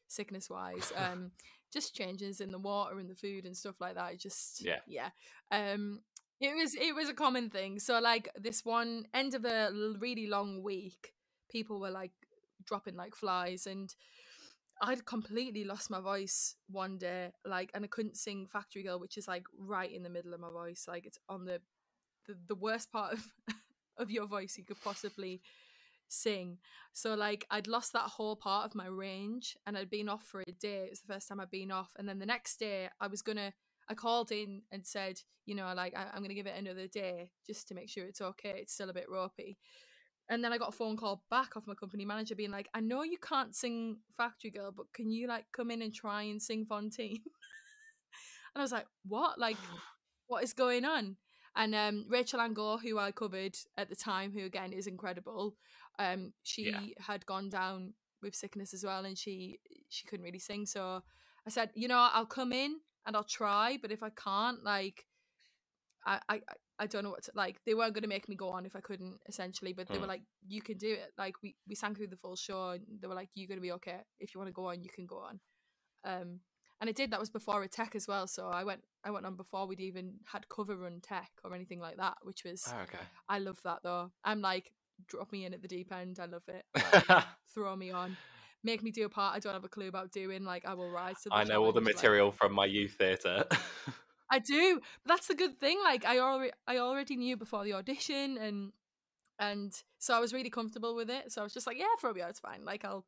sickness wise. Um, just changes in the water and the food and stuff like that. It just Yeah. yeah. Um, it was it was a common thing. So like this one end of a really long week, people were like dropping like flies and I'd completely lost my voice one day, like, and I couldn't sing Factory Girl, which is like right in the middle of my voice, like it's on the the, the worst part of of your voice you could possibly sing. So like I'd lost that whole part of my range, and I'd been off for a day. It was the first time I'd been off, and then the next day I was gonna. I called in and said, you know, like I, I'm gonna give it another day just to make sure it's okay. It's still a bit ropey. And then I got a phone call back off my company manager being like, I know you can't sing Factory Girl, but can you like come in and try and sing Fantine? and I was like, what? Like, what is going on? And um, Rachelle Ann Go, who I covered at the time, who again is incredible, um, she Yeah. had gone down with sickness as well, and she she couldn't really sing. So I said, you know, I'll come in and I'll try, but if I can't, like, I I I- don't know what to like. They weren't going to make me go on if I couldn't, essentially. But they were Mm. like, "You can do it." Like we we sang through the full show, and they were like, "You're going to be okay. If you want to go on, you can go on." Um, and I did. That was before a tech as well. So I went I went on before we'd even had cover run tech or anything like that, which was Oh, okay. I love that though. I'm like, drop me in at the deep end. I love it. Like, throw me on. Make me do a part I don't have a clue about doing. Like I will rise to the I know all the challenge, like- material from my youth theatre. I do. But that's the good thing. Like I already I already knew before the audition and and so I was really comfortable with it. So I was just like, yeah, for me out, it's fine. Like I'll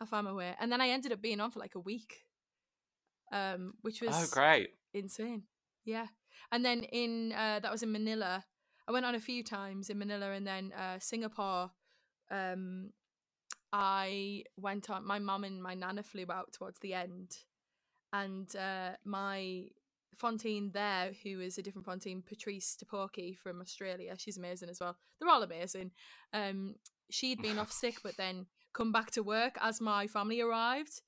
I'll find my way. And then I ended up being on for like a week. Um, which was oh, great. insane. Yeah. And then in uh that was in Manila. I went on a few times in Manila and then uh Singapore. Um I went on my mum and my nana flew out towards the end. And uh my Fantine there, who is a different Fantine, Patrice Tipoki from Australia. She's amazing as well. They're all amazing. Um she'd been off sick but then come back to work as my family arrived.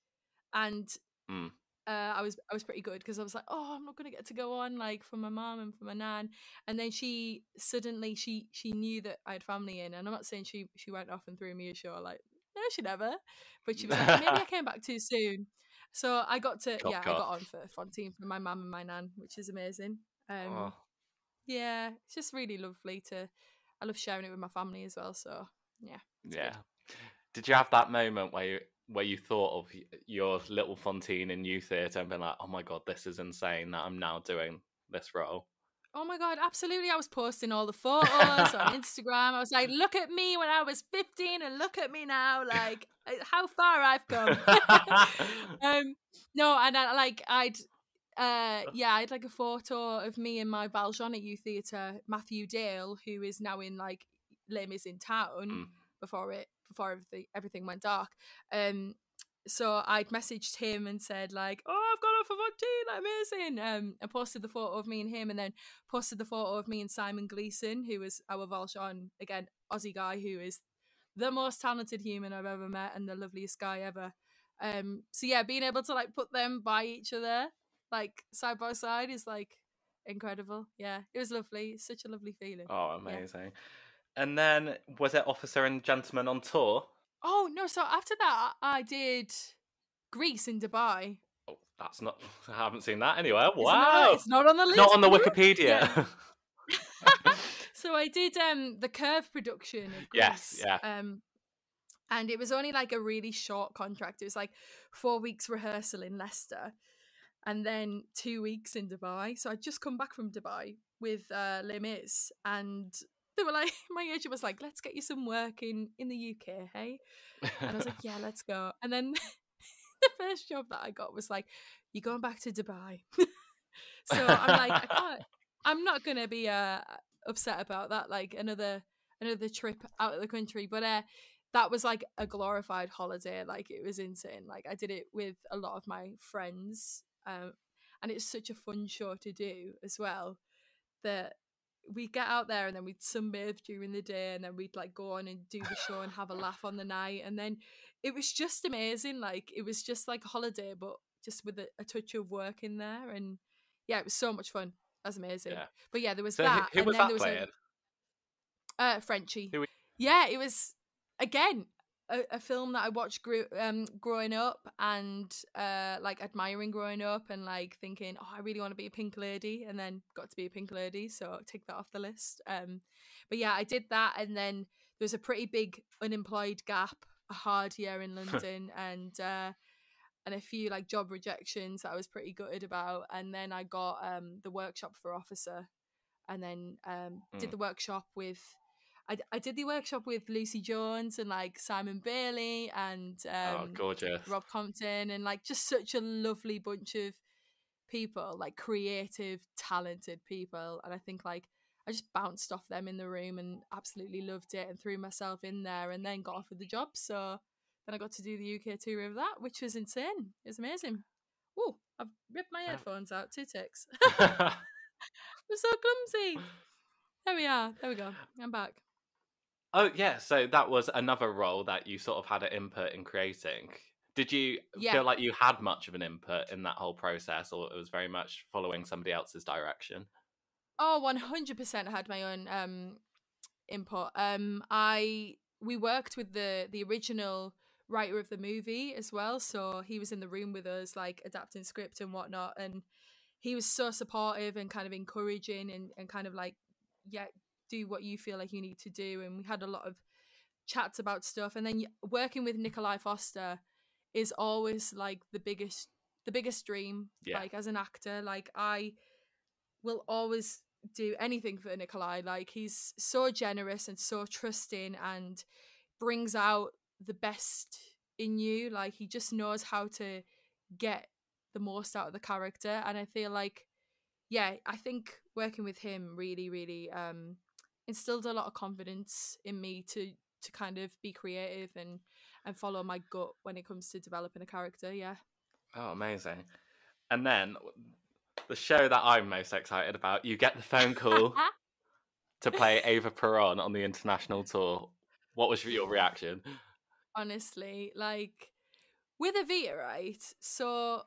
And Mm. uh, I was I was pretty good because I was like, oh, I'm not gonna get to go on like for my mum and for my nan. And then she suddenly she she knew that I had family in, and I'm not saying she she went off and threw me a show like no, she never. But she was like, maybe I came back too soon. So I got to yeah, I got on for Fantine for my mum and my nan, which is amazing. Um, Oh, yeah, it's just really lovely to. I love sharing it with my family as well. So yeah, it's good. yeah. Did you have that moment where you where you thought of your little Fantine in youth theatre and been like, "Oh my god, this is insane that I'm now doing this role"? Oh my god, absolutely! I was posting all the photos on Instagram. I was like, "Look at me when I was 15, and look at me now! Like, how far I've come." um, no, and I, like I'd, uh, yeah, I had like a photo of me and my Valjean at Youth Theatre, Matthew Dale, who is now in like Les Mis in town Mm. before it before everything everything went dark. Um, so I'd messaged him and said like, "Oh, I've got off of OT, amazing!" Um, I posted the photo of me and him, and then posted the photo of me and Simon Gleeson, who was our Valjean again, Aussie guy, who is the most talented human I've ever met and the loveliest guy ever. Um, so yeah, being able to like put them by each other, like side by side, is like incredible. Yeah, it was lovely. Such a lovely feeling. Oh, amazing. And then was it Officer and Gentleman on tour? Oh no! So after that, I did Grease in Dubai. Oh, that's not. I haven't seen that anywhere. It's not- Wow. it's not on the list. Not on the! Wikipedia. so I did um the Curve production of Grease. Yes, yeah. Um, and it was only like a really short contract. It was like four weeks rehearsal in Leicester, and then two weeks in Dubai. So I'd just come back from Dubai with uh, Les Mis, and they were like, my agent was like, "Let's get you some work in in the UK, hey." And I was like, "Yeah, let's go." And then the first job that I got was like, "You're going back to Dubai." so I'm like, I can't. I'm not gonna be uh upset about that. Like another another trip out of the country, but uh, that was like a glorified holiday. Like it was insane. Like I did it with a lot of my friends, um, and it's such a fun show to do as well. That we get out there and then we'd sunbathe during the day, and then we'd like go on and do the show and have a laugh on the night, and then it was just amazing. Like it was just like a holiday, but just with a, a touch of work in there, and yeah, it was so much fun. That's amazing. Yeah. But yeah, there was so that. who and was then that there was a- playing? uh, Frenchie. Who we- Yeah, it was again a, a film that I watched grew, um, growing up and uh, like admiring growing up and like thinking, oh, I really want to be a pink lady, and then got to be a pink lady, so take that off the list. Um, but yeah, I did that, and then there was a pretty big unemployed gap, a hard year in London, and uh, and a few like job rejections that I was pretty gutted about, and then I got um the workshop for officer, and then um did Mm. the workshop with. I, I did the workshop with Lucy Jones and like Simon Bailey and um, oh, gorgeous. Rob Compton and like just such a lovely bunch of people, like creative, talented people. And I think like I just bounced off them in the room and absolutely loved it and threw myself in there and then got offered the job. So then I got to do the UK tour of that, which was insane. It was amazing. Oh, I've ripped my headphones out. Two ticks. I'm so clumsy. There we are. There we go. I'm back. Oh, yeah. So that was another role that you sort of had an input in creating. Did you Yeah. feel like you had much of an input in that whole process, or it was very much following somebody else's direction? Oh, one hundred percent had my own um input. Um I we worked with the the original writer of the movie as well, so he was in the room with us, like adapting script and whatnot, and he was so supportive and kind of encouraging and, and kind of like, yeah, do what you feel like you need to do. And we had a lot of chats about stuff. And then working with Nikolai Foster is always like the biggest the biggest dream. Yeah. Like as an actor, like I will always do anything for Nikolai. Like he's so generous and so trusting and brings out the best in you. Like he just knows how to get the most out of the character. And I feel like, yeah, I think working with him really, really um instilled a lot of confidence in me to to kind of be creative and and follow my gut when it comes to developing a character. Yeah. Oh, amazing. And then the show that I'm most excited about, you get the phone call to play Eva Peron on the international tour. What was your reaction? honestly like with Evita, right? So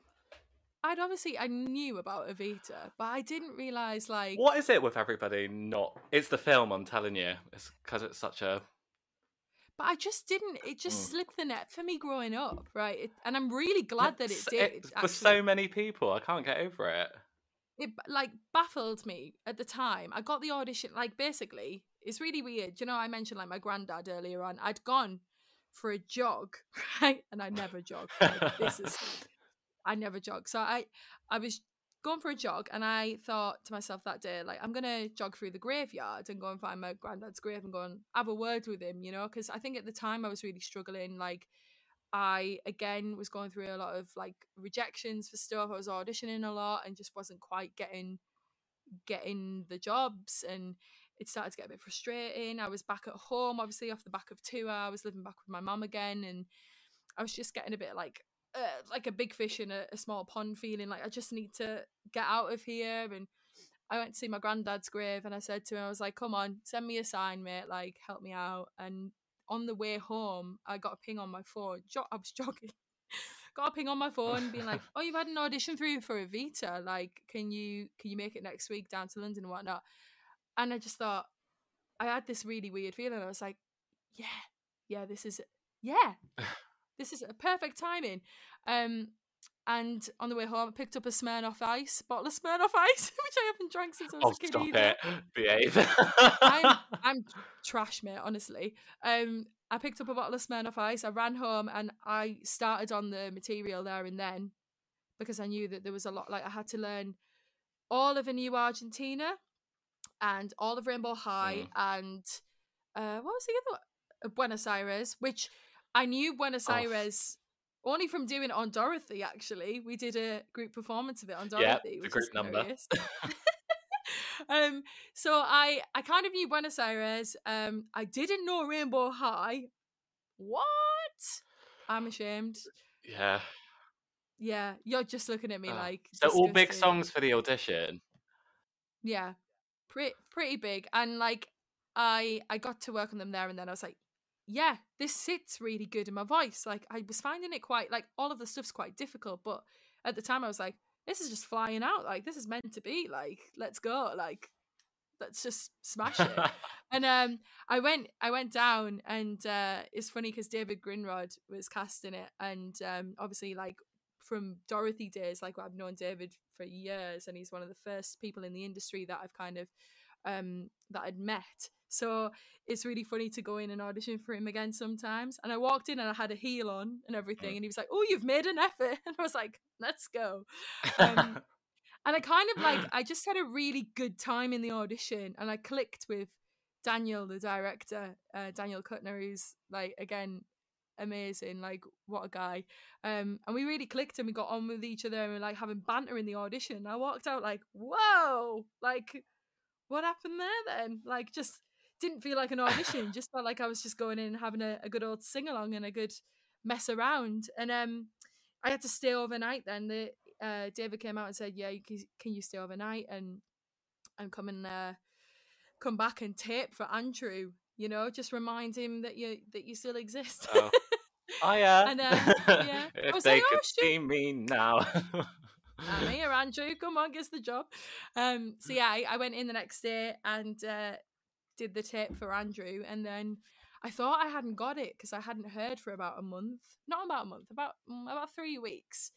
I'd obviously I knew about Evita, but I didn't realize like What is it with everybody not? It's the film, I'm telling you. It's because it's such a. but I just didn't. It just Mm. slipped the net for me growing up, right? It, and I'm really glad that it did. for so many people. I can't get over it. it like baffled me at the time. I got the audition like basically it's really weird. You know, I mentioned like my granddad earlier on. I'd gone for a jog, right? And I never jog. Like, this is I never jog. So I I was going for a jog, and I thought to myself that day, like, I'm gonna jog through the graveyard and go and find my granddad's grave and go and have a word with him, you know, because I think at the time I was really struggling, like. I again was going through a lot of like rejections for stuff. I was auditioning a lot and just wasn't quite getting getting the jobs and it started to get a bit frustrating. I was back at home, obviously off the back of tour. I was living back with my mum again, and I was just getting a bit like uh, like a big fish in a, a, small pond feeling. Like I just need to get out of here. And I went to see my granddad's grave, and I said to him, I was like, "Come on, send me a sign, mate. Like help me out." And on the way home, I got a ping on my phone. Jo- I was jogging. got a ping on my phone being like, "Oh, you've had an audition through for Evita. Like, can you can you make it next week down to London and whatnot?" And I just thought, I had this really weird feeling. I was like, "Yeah, yeah, this is yeah, this is a perfect timing." Um, and on the way home, I picked up a Smirnoff Ice, bottle of Smirnoff Ice, which I haven't drank since I was oh, a kid stop either. it. Behave. I'm, I'm trash, mate. Honestly, um, I picked up a bottle of Smirnoff Ice. I ran home and I started on the material there and then because I knew that there was a lot. Like I had to learn all of a new Argentina and all of Rainbow High Mm. and uh, what was the other one? Uh, Buenos Aires, which I knew Buenos Oh. Aires only from doing it on Dorothy. Actually, we did a group performance of it on Dorothy. Yeah, the group number. um, so I I kind of knew Buenos Aires. Um, I didn't know Rainbow High. What? I'm ashamed. yeah. Yeah, you're just looking at me Oh. like. So all big songs for the audition. Yeah, pretty pretty big, and like I I got to work on them there, and then I was like, yeah, this sits really good in my voice. Like I was finding it quite like all of the stuff's quite difficult, but at the time I was like, this is just flying out. Like this is meant to be. Like let's go. Like let's just smash it. and um, I went I went down, and uh, it's funny because David Grindrod was casting it, and um, obviously like from Dorothy days, like I've known David for years, and he's one of the first people in the industry that I've kind of um that I'd met. So it's really funny to go in and audition for him again sometimes. And I walked in and I had a heel on and everything, and he was like, "Oh, you've made an effort," and I was like, "Let's go." Um, and I kind of like I just had a really good time in the audition, and I clicked with Daniel, the director, uh, Daniel Kutner, who's like again amazing, like what a guy. Um, and we really clicked, and we got on with each other, and we are like having banter in the audition. I walked out like, whoa, like what happened there then? Like just didn't feel like an audition, just felt like I was just going in and having a, a good old sing along and a good mess around. And um, I had to stay overnight. Then the uh, David came out and said, "Yeah, you can, can you stay overnight and and come and uh, come back and tape for Andrew? You know, just remind him that you that you still exist." Oh. Oh yeah. And, um, yeah, I if was they like, "Oh, could shit." see me now. I'm here, Andrew. Come on, gets the job. Um, so yeah, I, I went in the next day and uh, did the tape for Andrew, and then I thought I hadn't got it because I hadn't heard for about a month. Not about a month, about mm, about three weeks.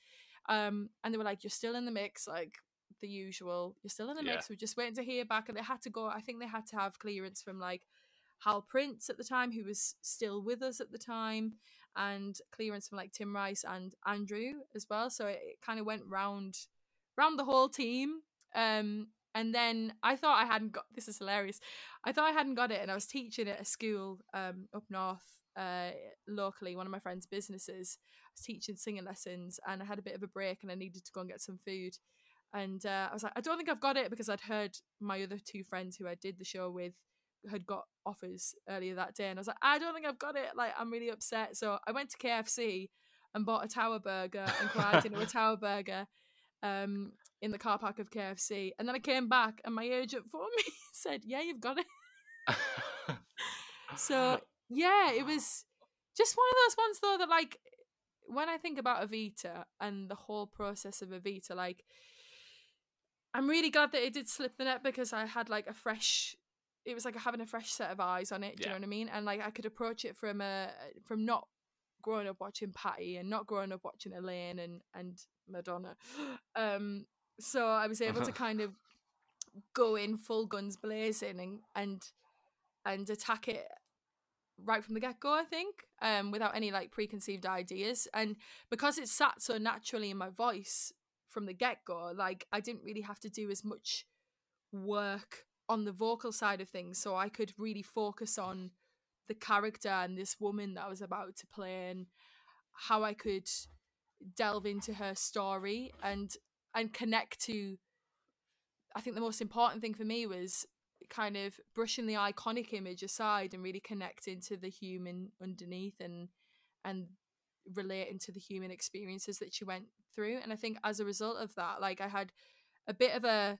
Um, and they were like, "You're still in the mix, like the usual. You're still in the Yeah. mix. We're just waiting to hear back." And they had to go. I think they had to have clearance from like Hal Prince at the time, who was still with us at the time, and clearance from like Tim Rice and Andrew as well. So it, it kind of went round round the whole team. Um, and then I thought I hadn't got this is hilarious. I thought I hadn't got it, and I was teaching at a school um up north, uh, locally, one of my friend's businesses. I was teaching singing lessons, and I had a bit of a break, and I needed to go and get some food. And uh, I was like, I don't think I've got it because I'd heard my other two friends who I did the show with had got offers earlier that day, and I was like, I don't think I've got it. Like, I'm really upset. So I went to KFC and bought a Tower Burger and cried into a Tower Burger um, in the car park of KFC. And then I came back, and my agent for me said, "Yeah, you've got it." So yeah, it was just one of those ones though that like when I think about Evita and the whole process of Evita, like I'm really glad that it did slip the net because I had like a fresh it was like having a fresh set of eyes on it, do you know what I mean? And like I could approach it from a from not growing up watching Patti and not growing up watching Elaine and and Madonna. Um so I was able to kind of go in full guns blazing and and and attack it right from the get go, I think, um, without any like preconceived ideas. And because it sat so naturally in my voice from the get go. Like I didn't really have to do as much work on the vocal side of things, so I could really focus on the character and this woman that I was about to play and how I could delve into her story and and connect to I think the most important thing for me was kind of brushing the iconic image aside and really connecting to the human underneath and and relating to the human experiences that she went through. And I think as a result of that like I had a bit of a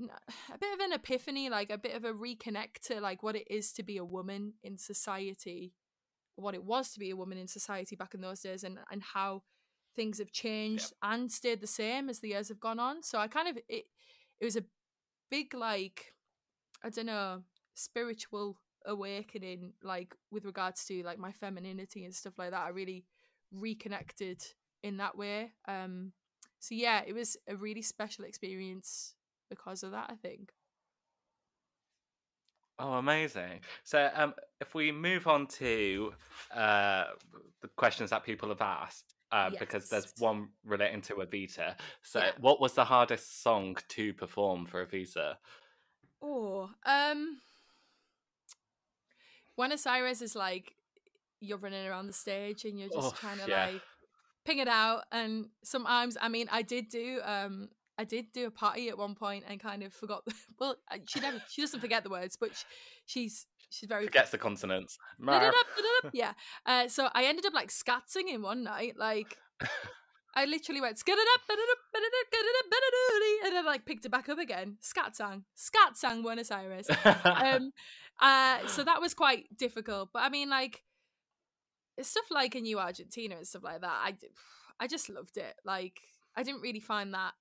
a bit of an epiphany like a bit of a reconnect to like what it is to be a woman in society what it was to be a woman in society back in those days and and how things have changed yeah. and stayed the same as the years have gone on. So I kind of it it was a big like I don't know spiritual awakening like with regards to like my femininity and stuff like that. I really reconnected in that way. Um so yeah it was a really special experience because of that I think Oh, amazing! So, um, if we move on to uh, the questions that people have asked, uh, yes. because there's one relating to Evita. So, yeah. what was the hardest song to perform for Evita? Oh, um, Buenos Aires is like you're running around the stage and you're just oh, trying to yeah. like ping it out. And sometimes, I mean, I did do um I did do a party at one point and kind of forgot. The, well, she never she doesn't forget the words, but she, she's she's very forgets the consonants. yeah. Uh, so I ended up like scat singing one night, like. I literally went and then like picked it back up again. Scat sang, scat sang Buenos Aires. um, uh, so that was quite difficult. But I mean, like stuff like a new Argentina and stuff like that. I, I just loved it. Like I didn't really find that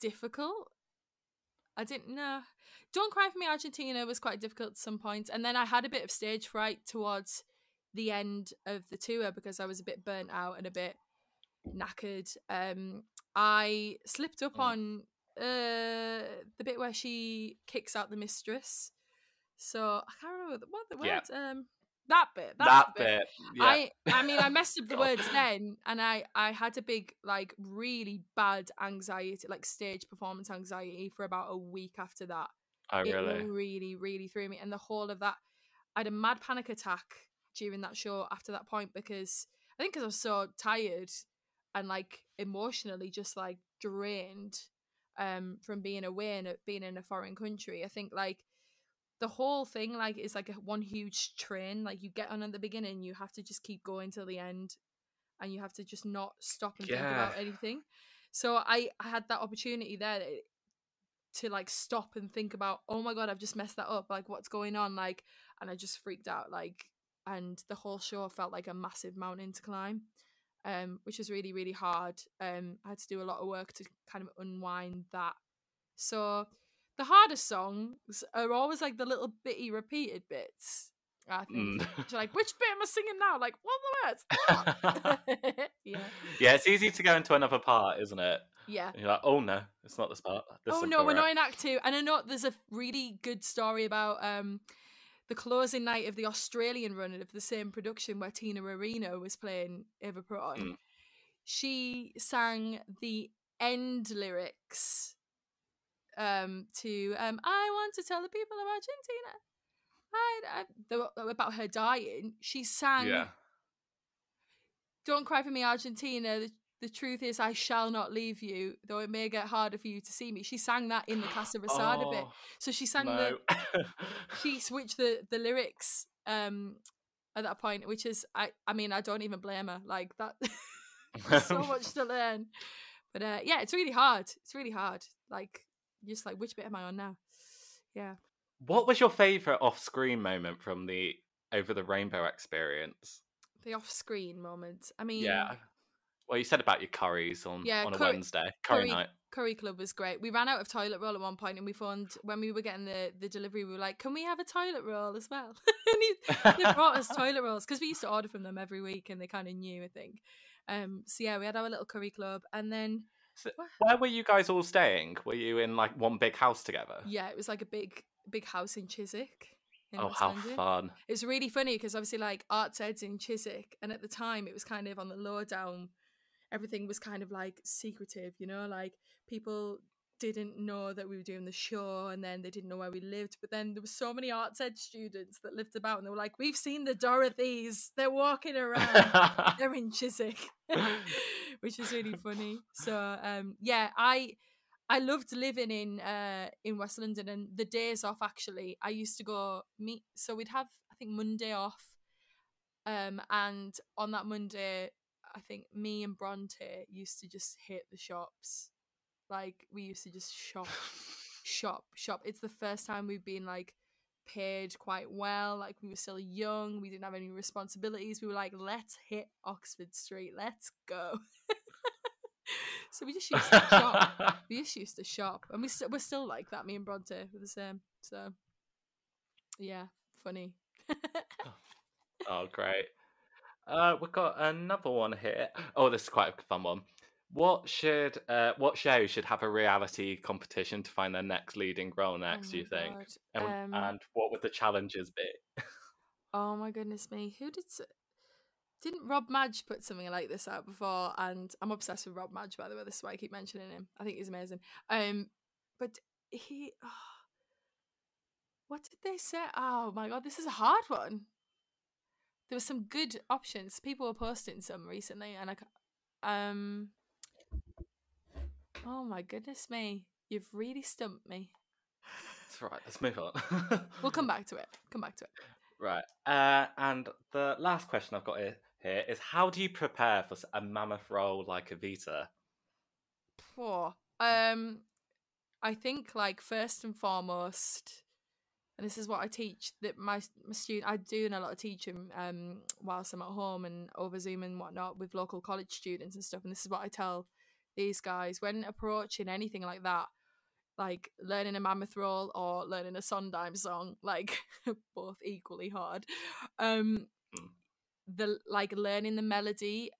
difficult. I didn't know. Don't Cry for Me Argentina was quite difficult at some points. And then I had a bit of stage fright towards the end of the tour because I was a bit burnt out and a bit knackered. Um, I slipped up mm. on uh, the bit where she kicks out the mistress. So I can't remember what the words. Yeah. Um, that bit. that bit. bit. Yeah. I I mean I messed up the words then and I I had a big like really bad anxiety like stage performance anxiety for about a week after that. Oh really? It really really threw me and the whole of that I had a mad panic attack during that show after that point because I think because I was so tired and like emotionally just like drained um from being away and being in a foreign country. I think like the whole thing like is like a one huge train like you get on at the beginning you have to just keep going till the end and you have to just not stop and yeah. think about anything. So i i had that opportunity there to like stop and think about oh my god i've just messed that up like what's going on? Like and i just freaked out like and the whole show felt like a massive mountain to climb um which was really really hard um i had to do a lot of work to kind of unwind that. So the hardest songs are always like the little bitty repeated bits. I think. Mm. You're like, which bit am I singing now? Like, what the words? yeah. Yeah, it's easy to go into another part, isn't it? Yeah. And you're like, oh no, it's not this part. This oh no, we're not in Act Two. And I know there's a really good story about um the closing night of the Australian run of the same production where Tina Arena was playing Eva Peron. Mm. She sang the end lyrics um, to um, I want to tell the people of Argentina I, I, about her dying. She sang, yeah. "Don't cry for me, Argentina." The, the truth is, I shall not leave you, though it may get harder for you to see me. She sang that in the Casa Rosada oh, bit. So she sang no. the. she switched the the lyrics um at that point, which is I I mean I don't even blame her. Like that, so much to learn. But uh, yeah, it's really hard. It's really hard. Like just like which bit am I on now? Yeah. What was your favorite off-screen moment from the over the rainbow experience? The off-screen moment. I mean, yeah. Well, you said about your curries on yeah, on a curry, Wednesday curry, curry, night. Curry club was great. We ran out of toilet roll at one point, and we found when we were getting the, the delivery, we were like, "Can we have a toilet roll as well?" and he, they brought us toilet rolls because we used to order from them every week, and they kind of knew, I think. Um, so yeah, we had our little curry club, and then so where were you guys all staying? Were you in like one big house together? Yeah, it was like a big big house in Chiswick. In oh, how fun! It's really funny because obviously like Arts Ed's in Chiswick, and at the time it was kind of on the lower down everything was kind of like secretive, you know, like people didn't know that we were doing the show and then they didn't know where we lived. But then there were so many arts ed students that lived about and they were like, We've seen the Dorothys, they're walking around, they're in Chiswick. Which is really funny. So um yeah, I I loved living in uh in West London and the days off actually. I used to go meet so we'd have I think Monday off. Um and on that Monday I think me and Bronte used to just hit the shops. Like we used to just shop, shop, shop. It's the first time we've been like paid quite well. Like we were still young, we didn't have any responsibilities. We were like, let's hit Oxford Street, let's go. so we just used to shop. we just used to shop, and we st- we're still like that. Me and Bronte were the same. So yeah, funny. oh, great. Uh, we've got another one here. Oh, this is quite a fun one. What should uh, what show should have a reality competition to find their next leading role next? Oh do you think? And, Um, and what would the challenges be? Oh my goodness me. Who did didn't Rob Madge put something like this out before? And I'm obsessed with Rob Madge, by the way. This is why I keep mentioning him. I think he's amazing. Um, but he, what did they say? Oh my god, this is a hard one. There were some good options. People were posting some recently, and I, um, oh my goodness me, you've really stumped me. That's right. Let's move on. We'll come back to it. Come back to it. Right. Uh, and the last question I've got here, here is: How do you prepare for a mammoth role like Evita? Poor. Um, I think like first and foremost, and this is what I teach that my my student I doing a lot of teaching um whilst I'm at home and over Zoom and whatnot with local college students and stuff. And this is what I tell these guys when approaching anything like that, like learning a mammoth roll or learning a Sondheim song, like both equally hard. Um, Mm. the like learning the melody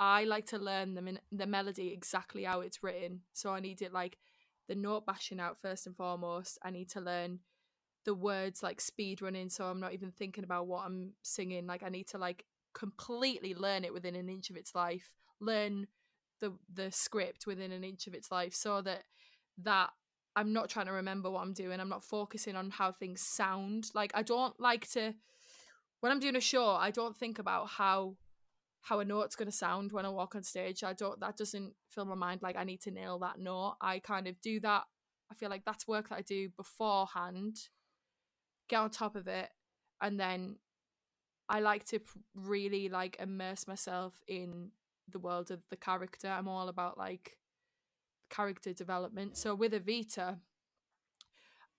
I like to learn them in the melody exactly how it's written. So I need it like the note bashing out first and foremost. I need to learn the words like speed running so I'm not even thinking about what I'm singing. Like I need to like completely learn it within an inch of its life. Learn the the script within an inch of its life so that that I'm not trying to remember what I'm doing. I'm not focusing on how things sound. Like I don't like to when I'm doing a show, I don't think about how how a note's going to sound when I walk on stage. I don't that doesn't fill my mind like I need to nail that note. I kind of do that. I feel like that's work that I do beforehand. Get on top of it and then I like to really like immerse myself in the world of the character. I'm all about like character development. So with Evita,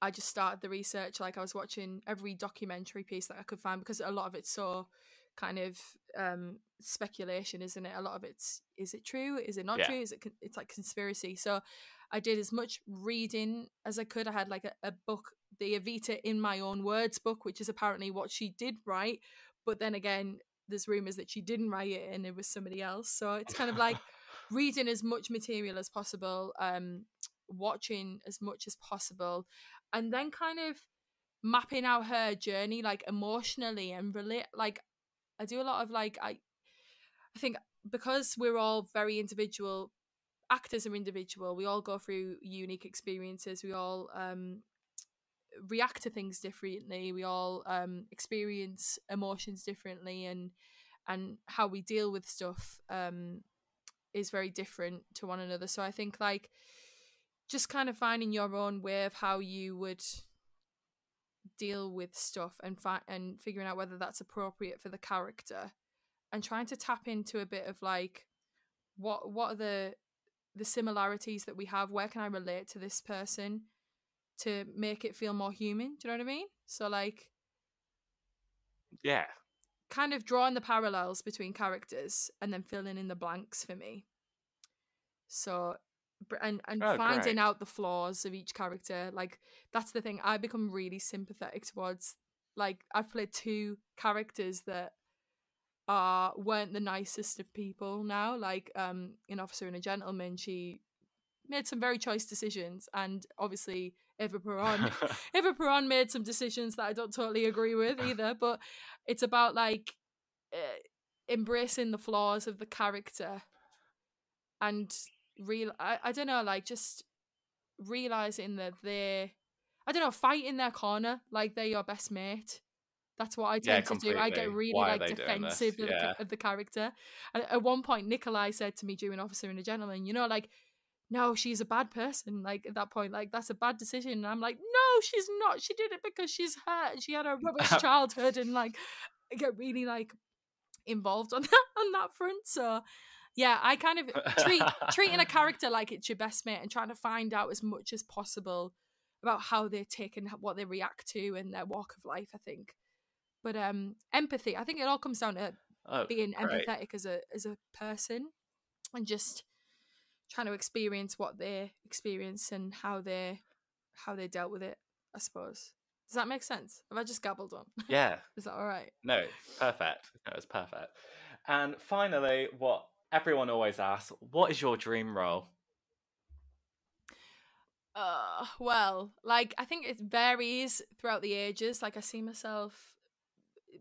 I just started the research. Like I was watching every documentary piece that I could find because a lot of it's so kind of um speculation, isn't it? A lot of it's is it true? Is it not Yeah. true? Is it it's like conspiracy? So I did as much reading as I could. I had like a, a book, the Evita in my own words book, which is apparently what she did write. But then again, there's rumors that she didn't write it and it was somebody else. So it's kind of like reading as much material as possible, um, watching as much as possible, and then kind of mapping out her journey like emotionally and relate like I do a lot of like I I think because we're all very individual actors are individual we all go through unique experiences we all um react to things differently. We all um experience emotions differently and and how we deal with stuff um is very different to one another. So i think like just kind of finding your own way of how you would deal with stuff and fi- and figuring out whether that's appropriate for the character and trying to tap into a bit of like what what are the the similarities that we have? Where can i relate to this person to make it feel more human do you know what i mean so like Yeah. kind of drawing the parallels between characters and then filling in the blanks for me so and and Oh, finding great. out the flaws of each character like that's the thing i become really sympathetic towards like i've played two characters that are weren't the nicest of people now like um in officer and a gentleman she made some very choice decisions and obviously eva peron Eva Peron made some decisions that I don't totally agree with either, but it's about like uh, embracing the flaws of the character and real I, I don't know like just realizing that they're I don't know fight in their corner like they're your best mate. That's what I Yeah, tend to do. I get really Why like they doing this? defensive of, the, of the character. And at one point, Nikolai said to me during Officer and a Gentleman, you know, like, no, she's a bad person. Like at that point, like that's a bad decision. And I'm like, no, she's not. She did it because she's hurt. and She had a rubbish childhood, and like, I get really like involved on that on that front. So, yeah, I kind of treat treating a character like it's your best mate and trying to find out as much as possible about how they take and what they react to and their walk of life. I think, but um, empathy. I think it all comes down to Oh, being empathetic as a as a person and just trying to experience what they experience and how they how they dealt with it. I suppose. Does that make sense? Have I just gabbled on? Yeah. Is that all right? No, perfect. No, it's perfect. And finally, what everyone always asks, what is your dream role? Uh, well, like I think it varies throughout the ages. Like I see myself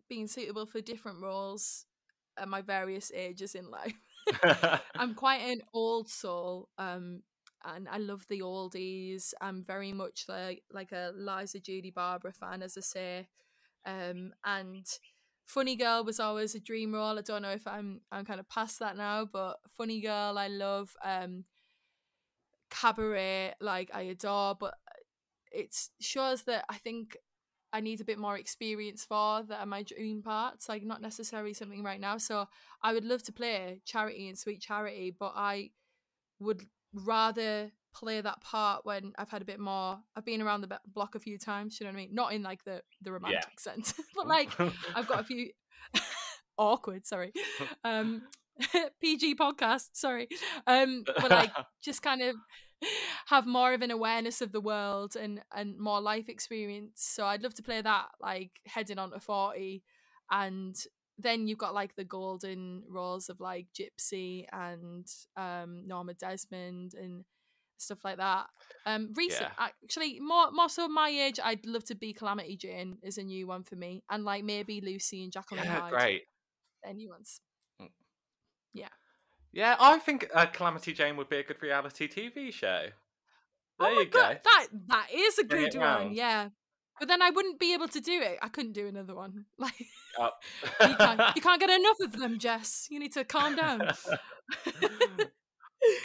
being suitable for different roles at my various ages in life. I'm quite an old soul, um, and I love the oldies. I'm very much like like a Liza Judy Barbara fan, as I say, um, and Funny Girl was always a dream role. I don't know if I'm I'm kind of past that now, but Funny Girl I love. Um, Cabaret, like I adore, but it shows that I think I need a bit more experience for that are my dream parts. Like not necessarily something right now. So I would love to play Charity and Sweet Charity, but I would rather play that part when I've had a bit more. I've been around the block a few times. You know what I mean? Not in like the the romantic sense, but like I've got a few awkward. Sorry, um, PG podcast. Sorry, um, but like just kind of have more of an awareness of the world and and more life experience. So I'd love to play that like heading on to forty, and then you've got like the golden roles of like Gypsy and um Norma Desmond and stuff like that. Um, recent Yeah. actually more more so my age. I'd love to be Calamity Jane is a new one for me, and like maybe Lucy and Jekyll and yeah, Hyde. great. They're ones. Yeah, I think uh, Calamity Jane would be a good reality TV show. There oh my you go. that that is a Bring good one. round. Yeah, but then I wouldn't be able to do it. I couldn't do another one. Like Oh. you can't, you can't get enough of them, Jess. You need to calm down.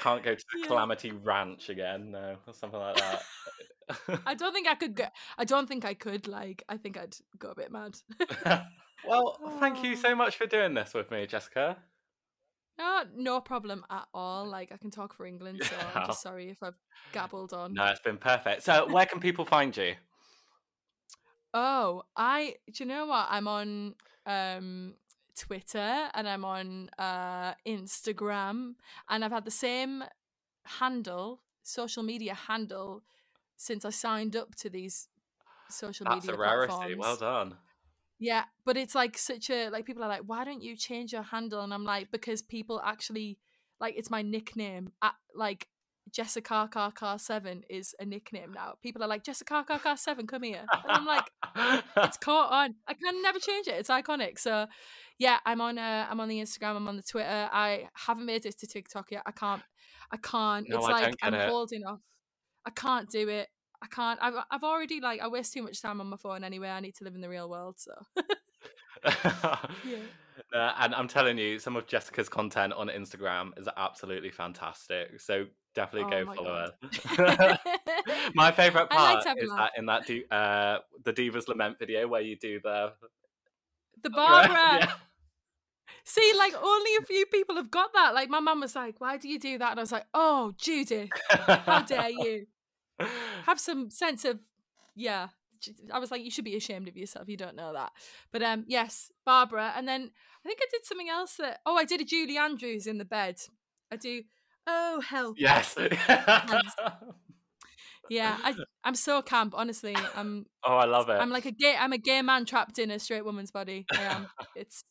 Can't go to the Yeah. Calamity Ranch again, no, or something like that. I don't think I could go. I don't think I could. Like, I think I'd go a bit mad. well, thank you so much for doing this with me, Jessica. No, no problem at all. Like, I can talk for England, so I'm just sorry if I've gabbled on. No, it's been perfect. So, where can people find you? Oh, I do you know what? I'm on um Twitter and I'm on uh Instagram and I've had the same handle, social media handle since I signed up to these social That's media a rarity. platforms. Well done. Yeah, but it's like such a like people are like, why don't you change your handle? And I'm like, because people actually like it's my nickname. At, like Jessica Car Car Seven is a nickname now. People are like Jessica Car Car Seven, come here, and I'm like, it's caught on. I can never change it. It's iconic. So yeah, I'm on uh, I'm on the Instagram, I'm on the Twitter. I haven't made it to TikTok yet. I can't I can't. No, it's I like I'm it. holding off. I can't do it. I can't. I've I've already like I waste too much time on my phone anyway. I need to live in the real world. So Uh, and I'm telling you, some of Jessica's content on Instagram is absolutely fantastic. So definitely Oh go my follow God. her. My favorite like part a is that in that di- uh, the Divas Lament video where you do the the Barbara. Yeah. See, like only a few people have got that. Like my mum was like, "Why do you do that?" And I was like, "Oh, Judith, how dare you have some sense of yeah." I was like, "You should be ashamed of yourself. You don't know that." But um, yes, Barbara, and then I think I did something else that. Oh, I did a Julie Andrews in the bed. I do. Oh help! Yes. Yeah, I, I'm so camp. Honestly, I'm oh, I love it. I'm like a gay I'm a gay man trapped in a straight woman's body. I am. it's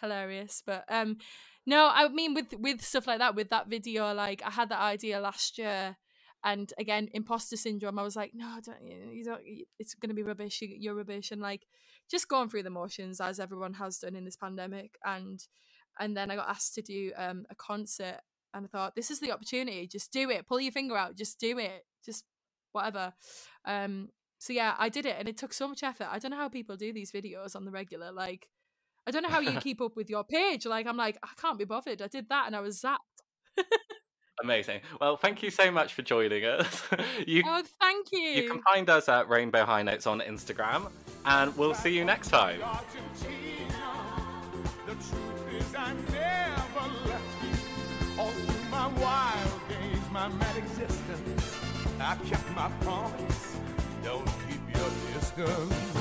hilarious. But um no, I mean with with stuff like that, with that video, like I had that idea last year and again, imposter syndrome. I was like, no, don't you, don't. It's gonna be rubbish. You, you're rubbish, and like just going through the motions as everyone has done in this pandemic. And and then I got asked to do um a concert and I thought, this is the opportunity. Just do it. Pull your finger out. Just do it. Just whatever. Um, so yeah, I did it, and it took so much effort. I don't know how people do these videos on the regular. Like, I don't know how you keep up with your page. Like, I'm like, I can't be bothered. I did that, and I was zapped. Amazing. Well, thank you so much for joining us. you, oh, thank you. You can find us at Rainbow High Notes on Instagram, and we'll see you next time. The truth is I never left you. All through my wild days, my mad existence, I kept my promise. Don't keep your distance.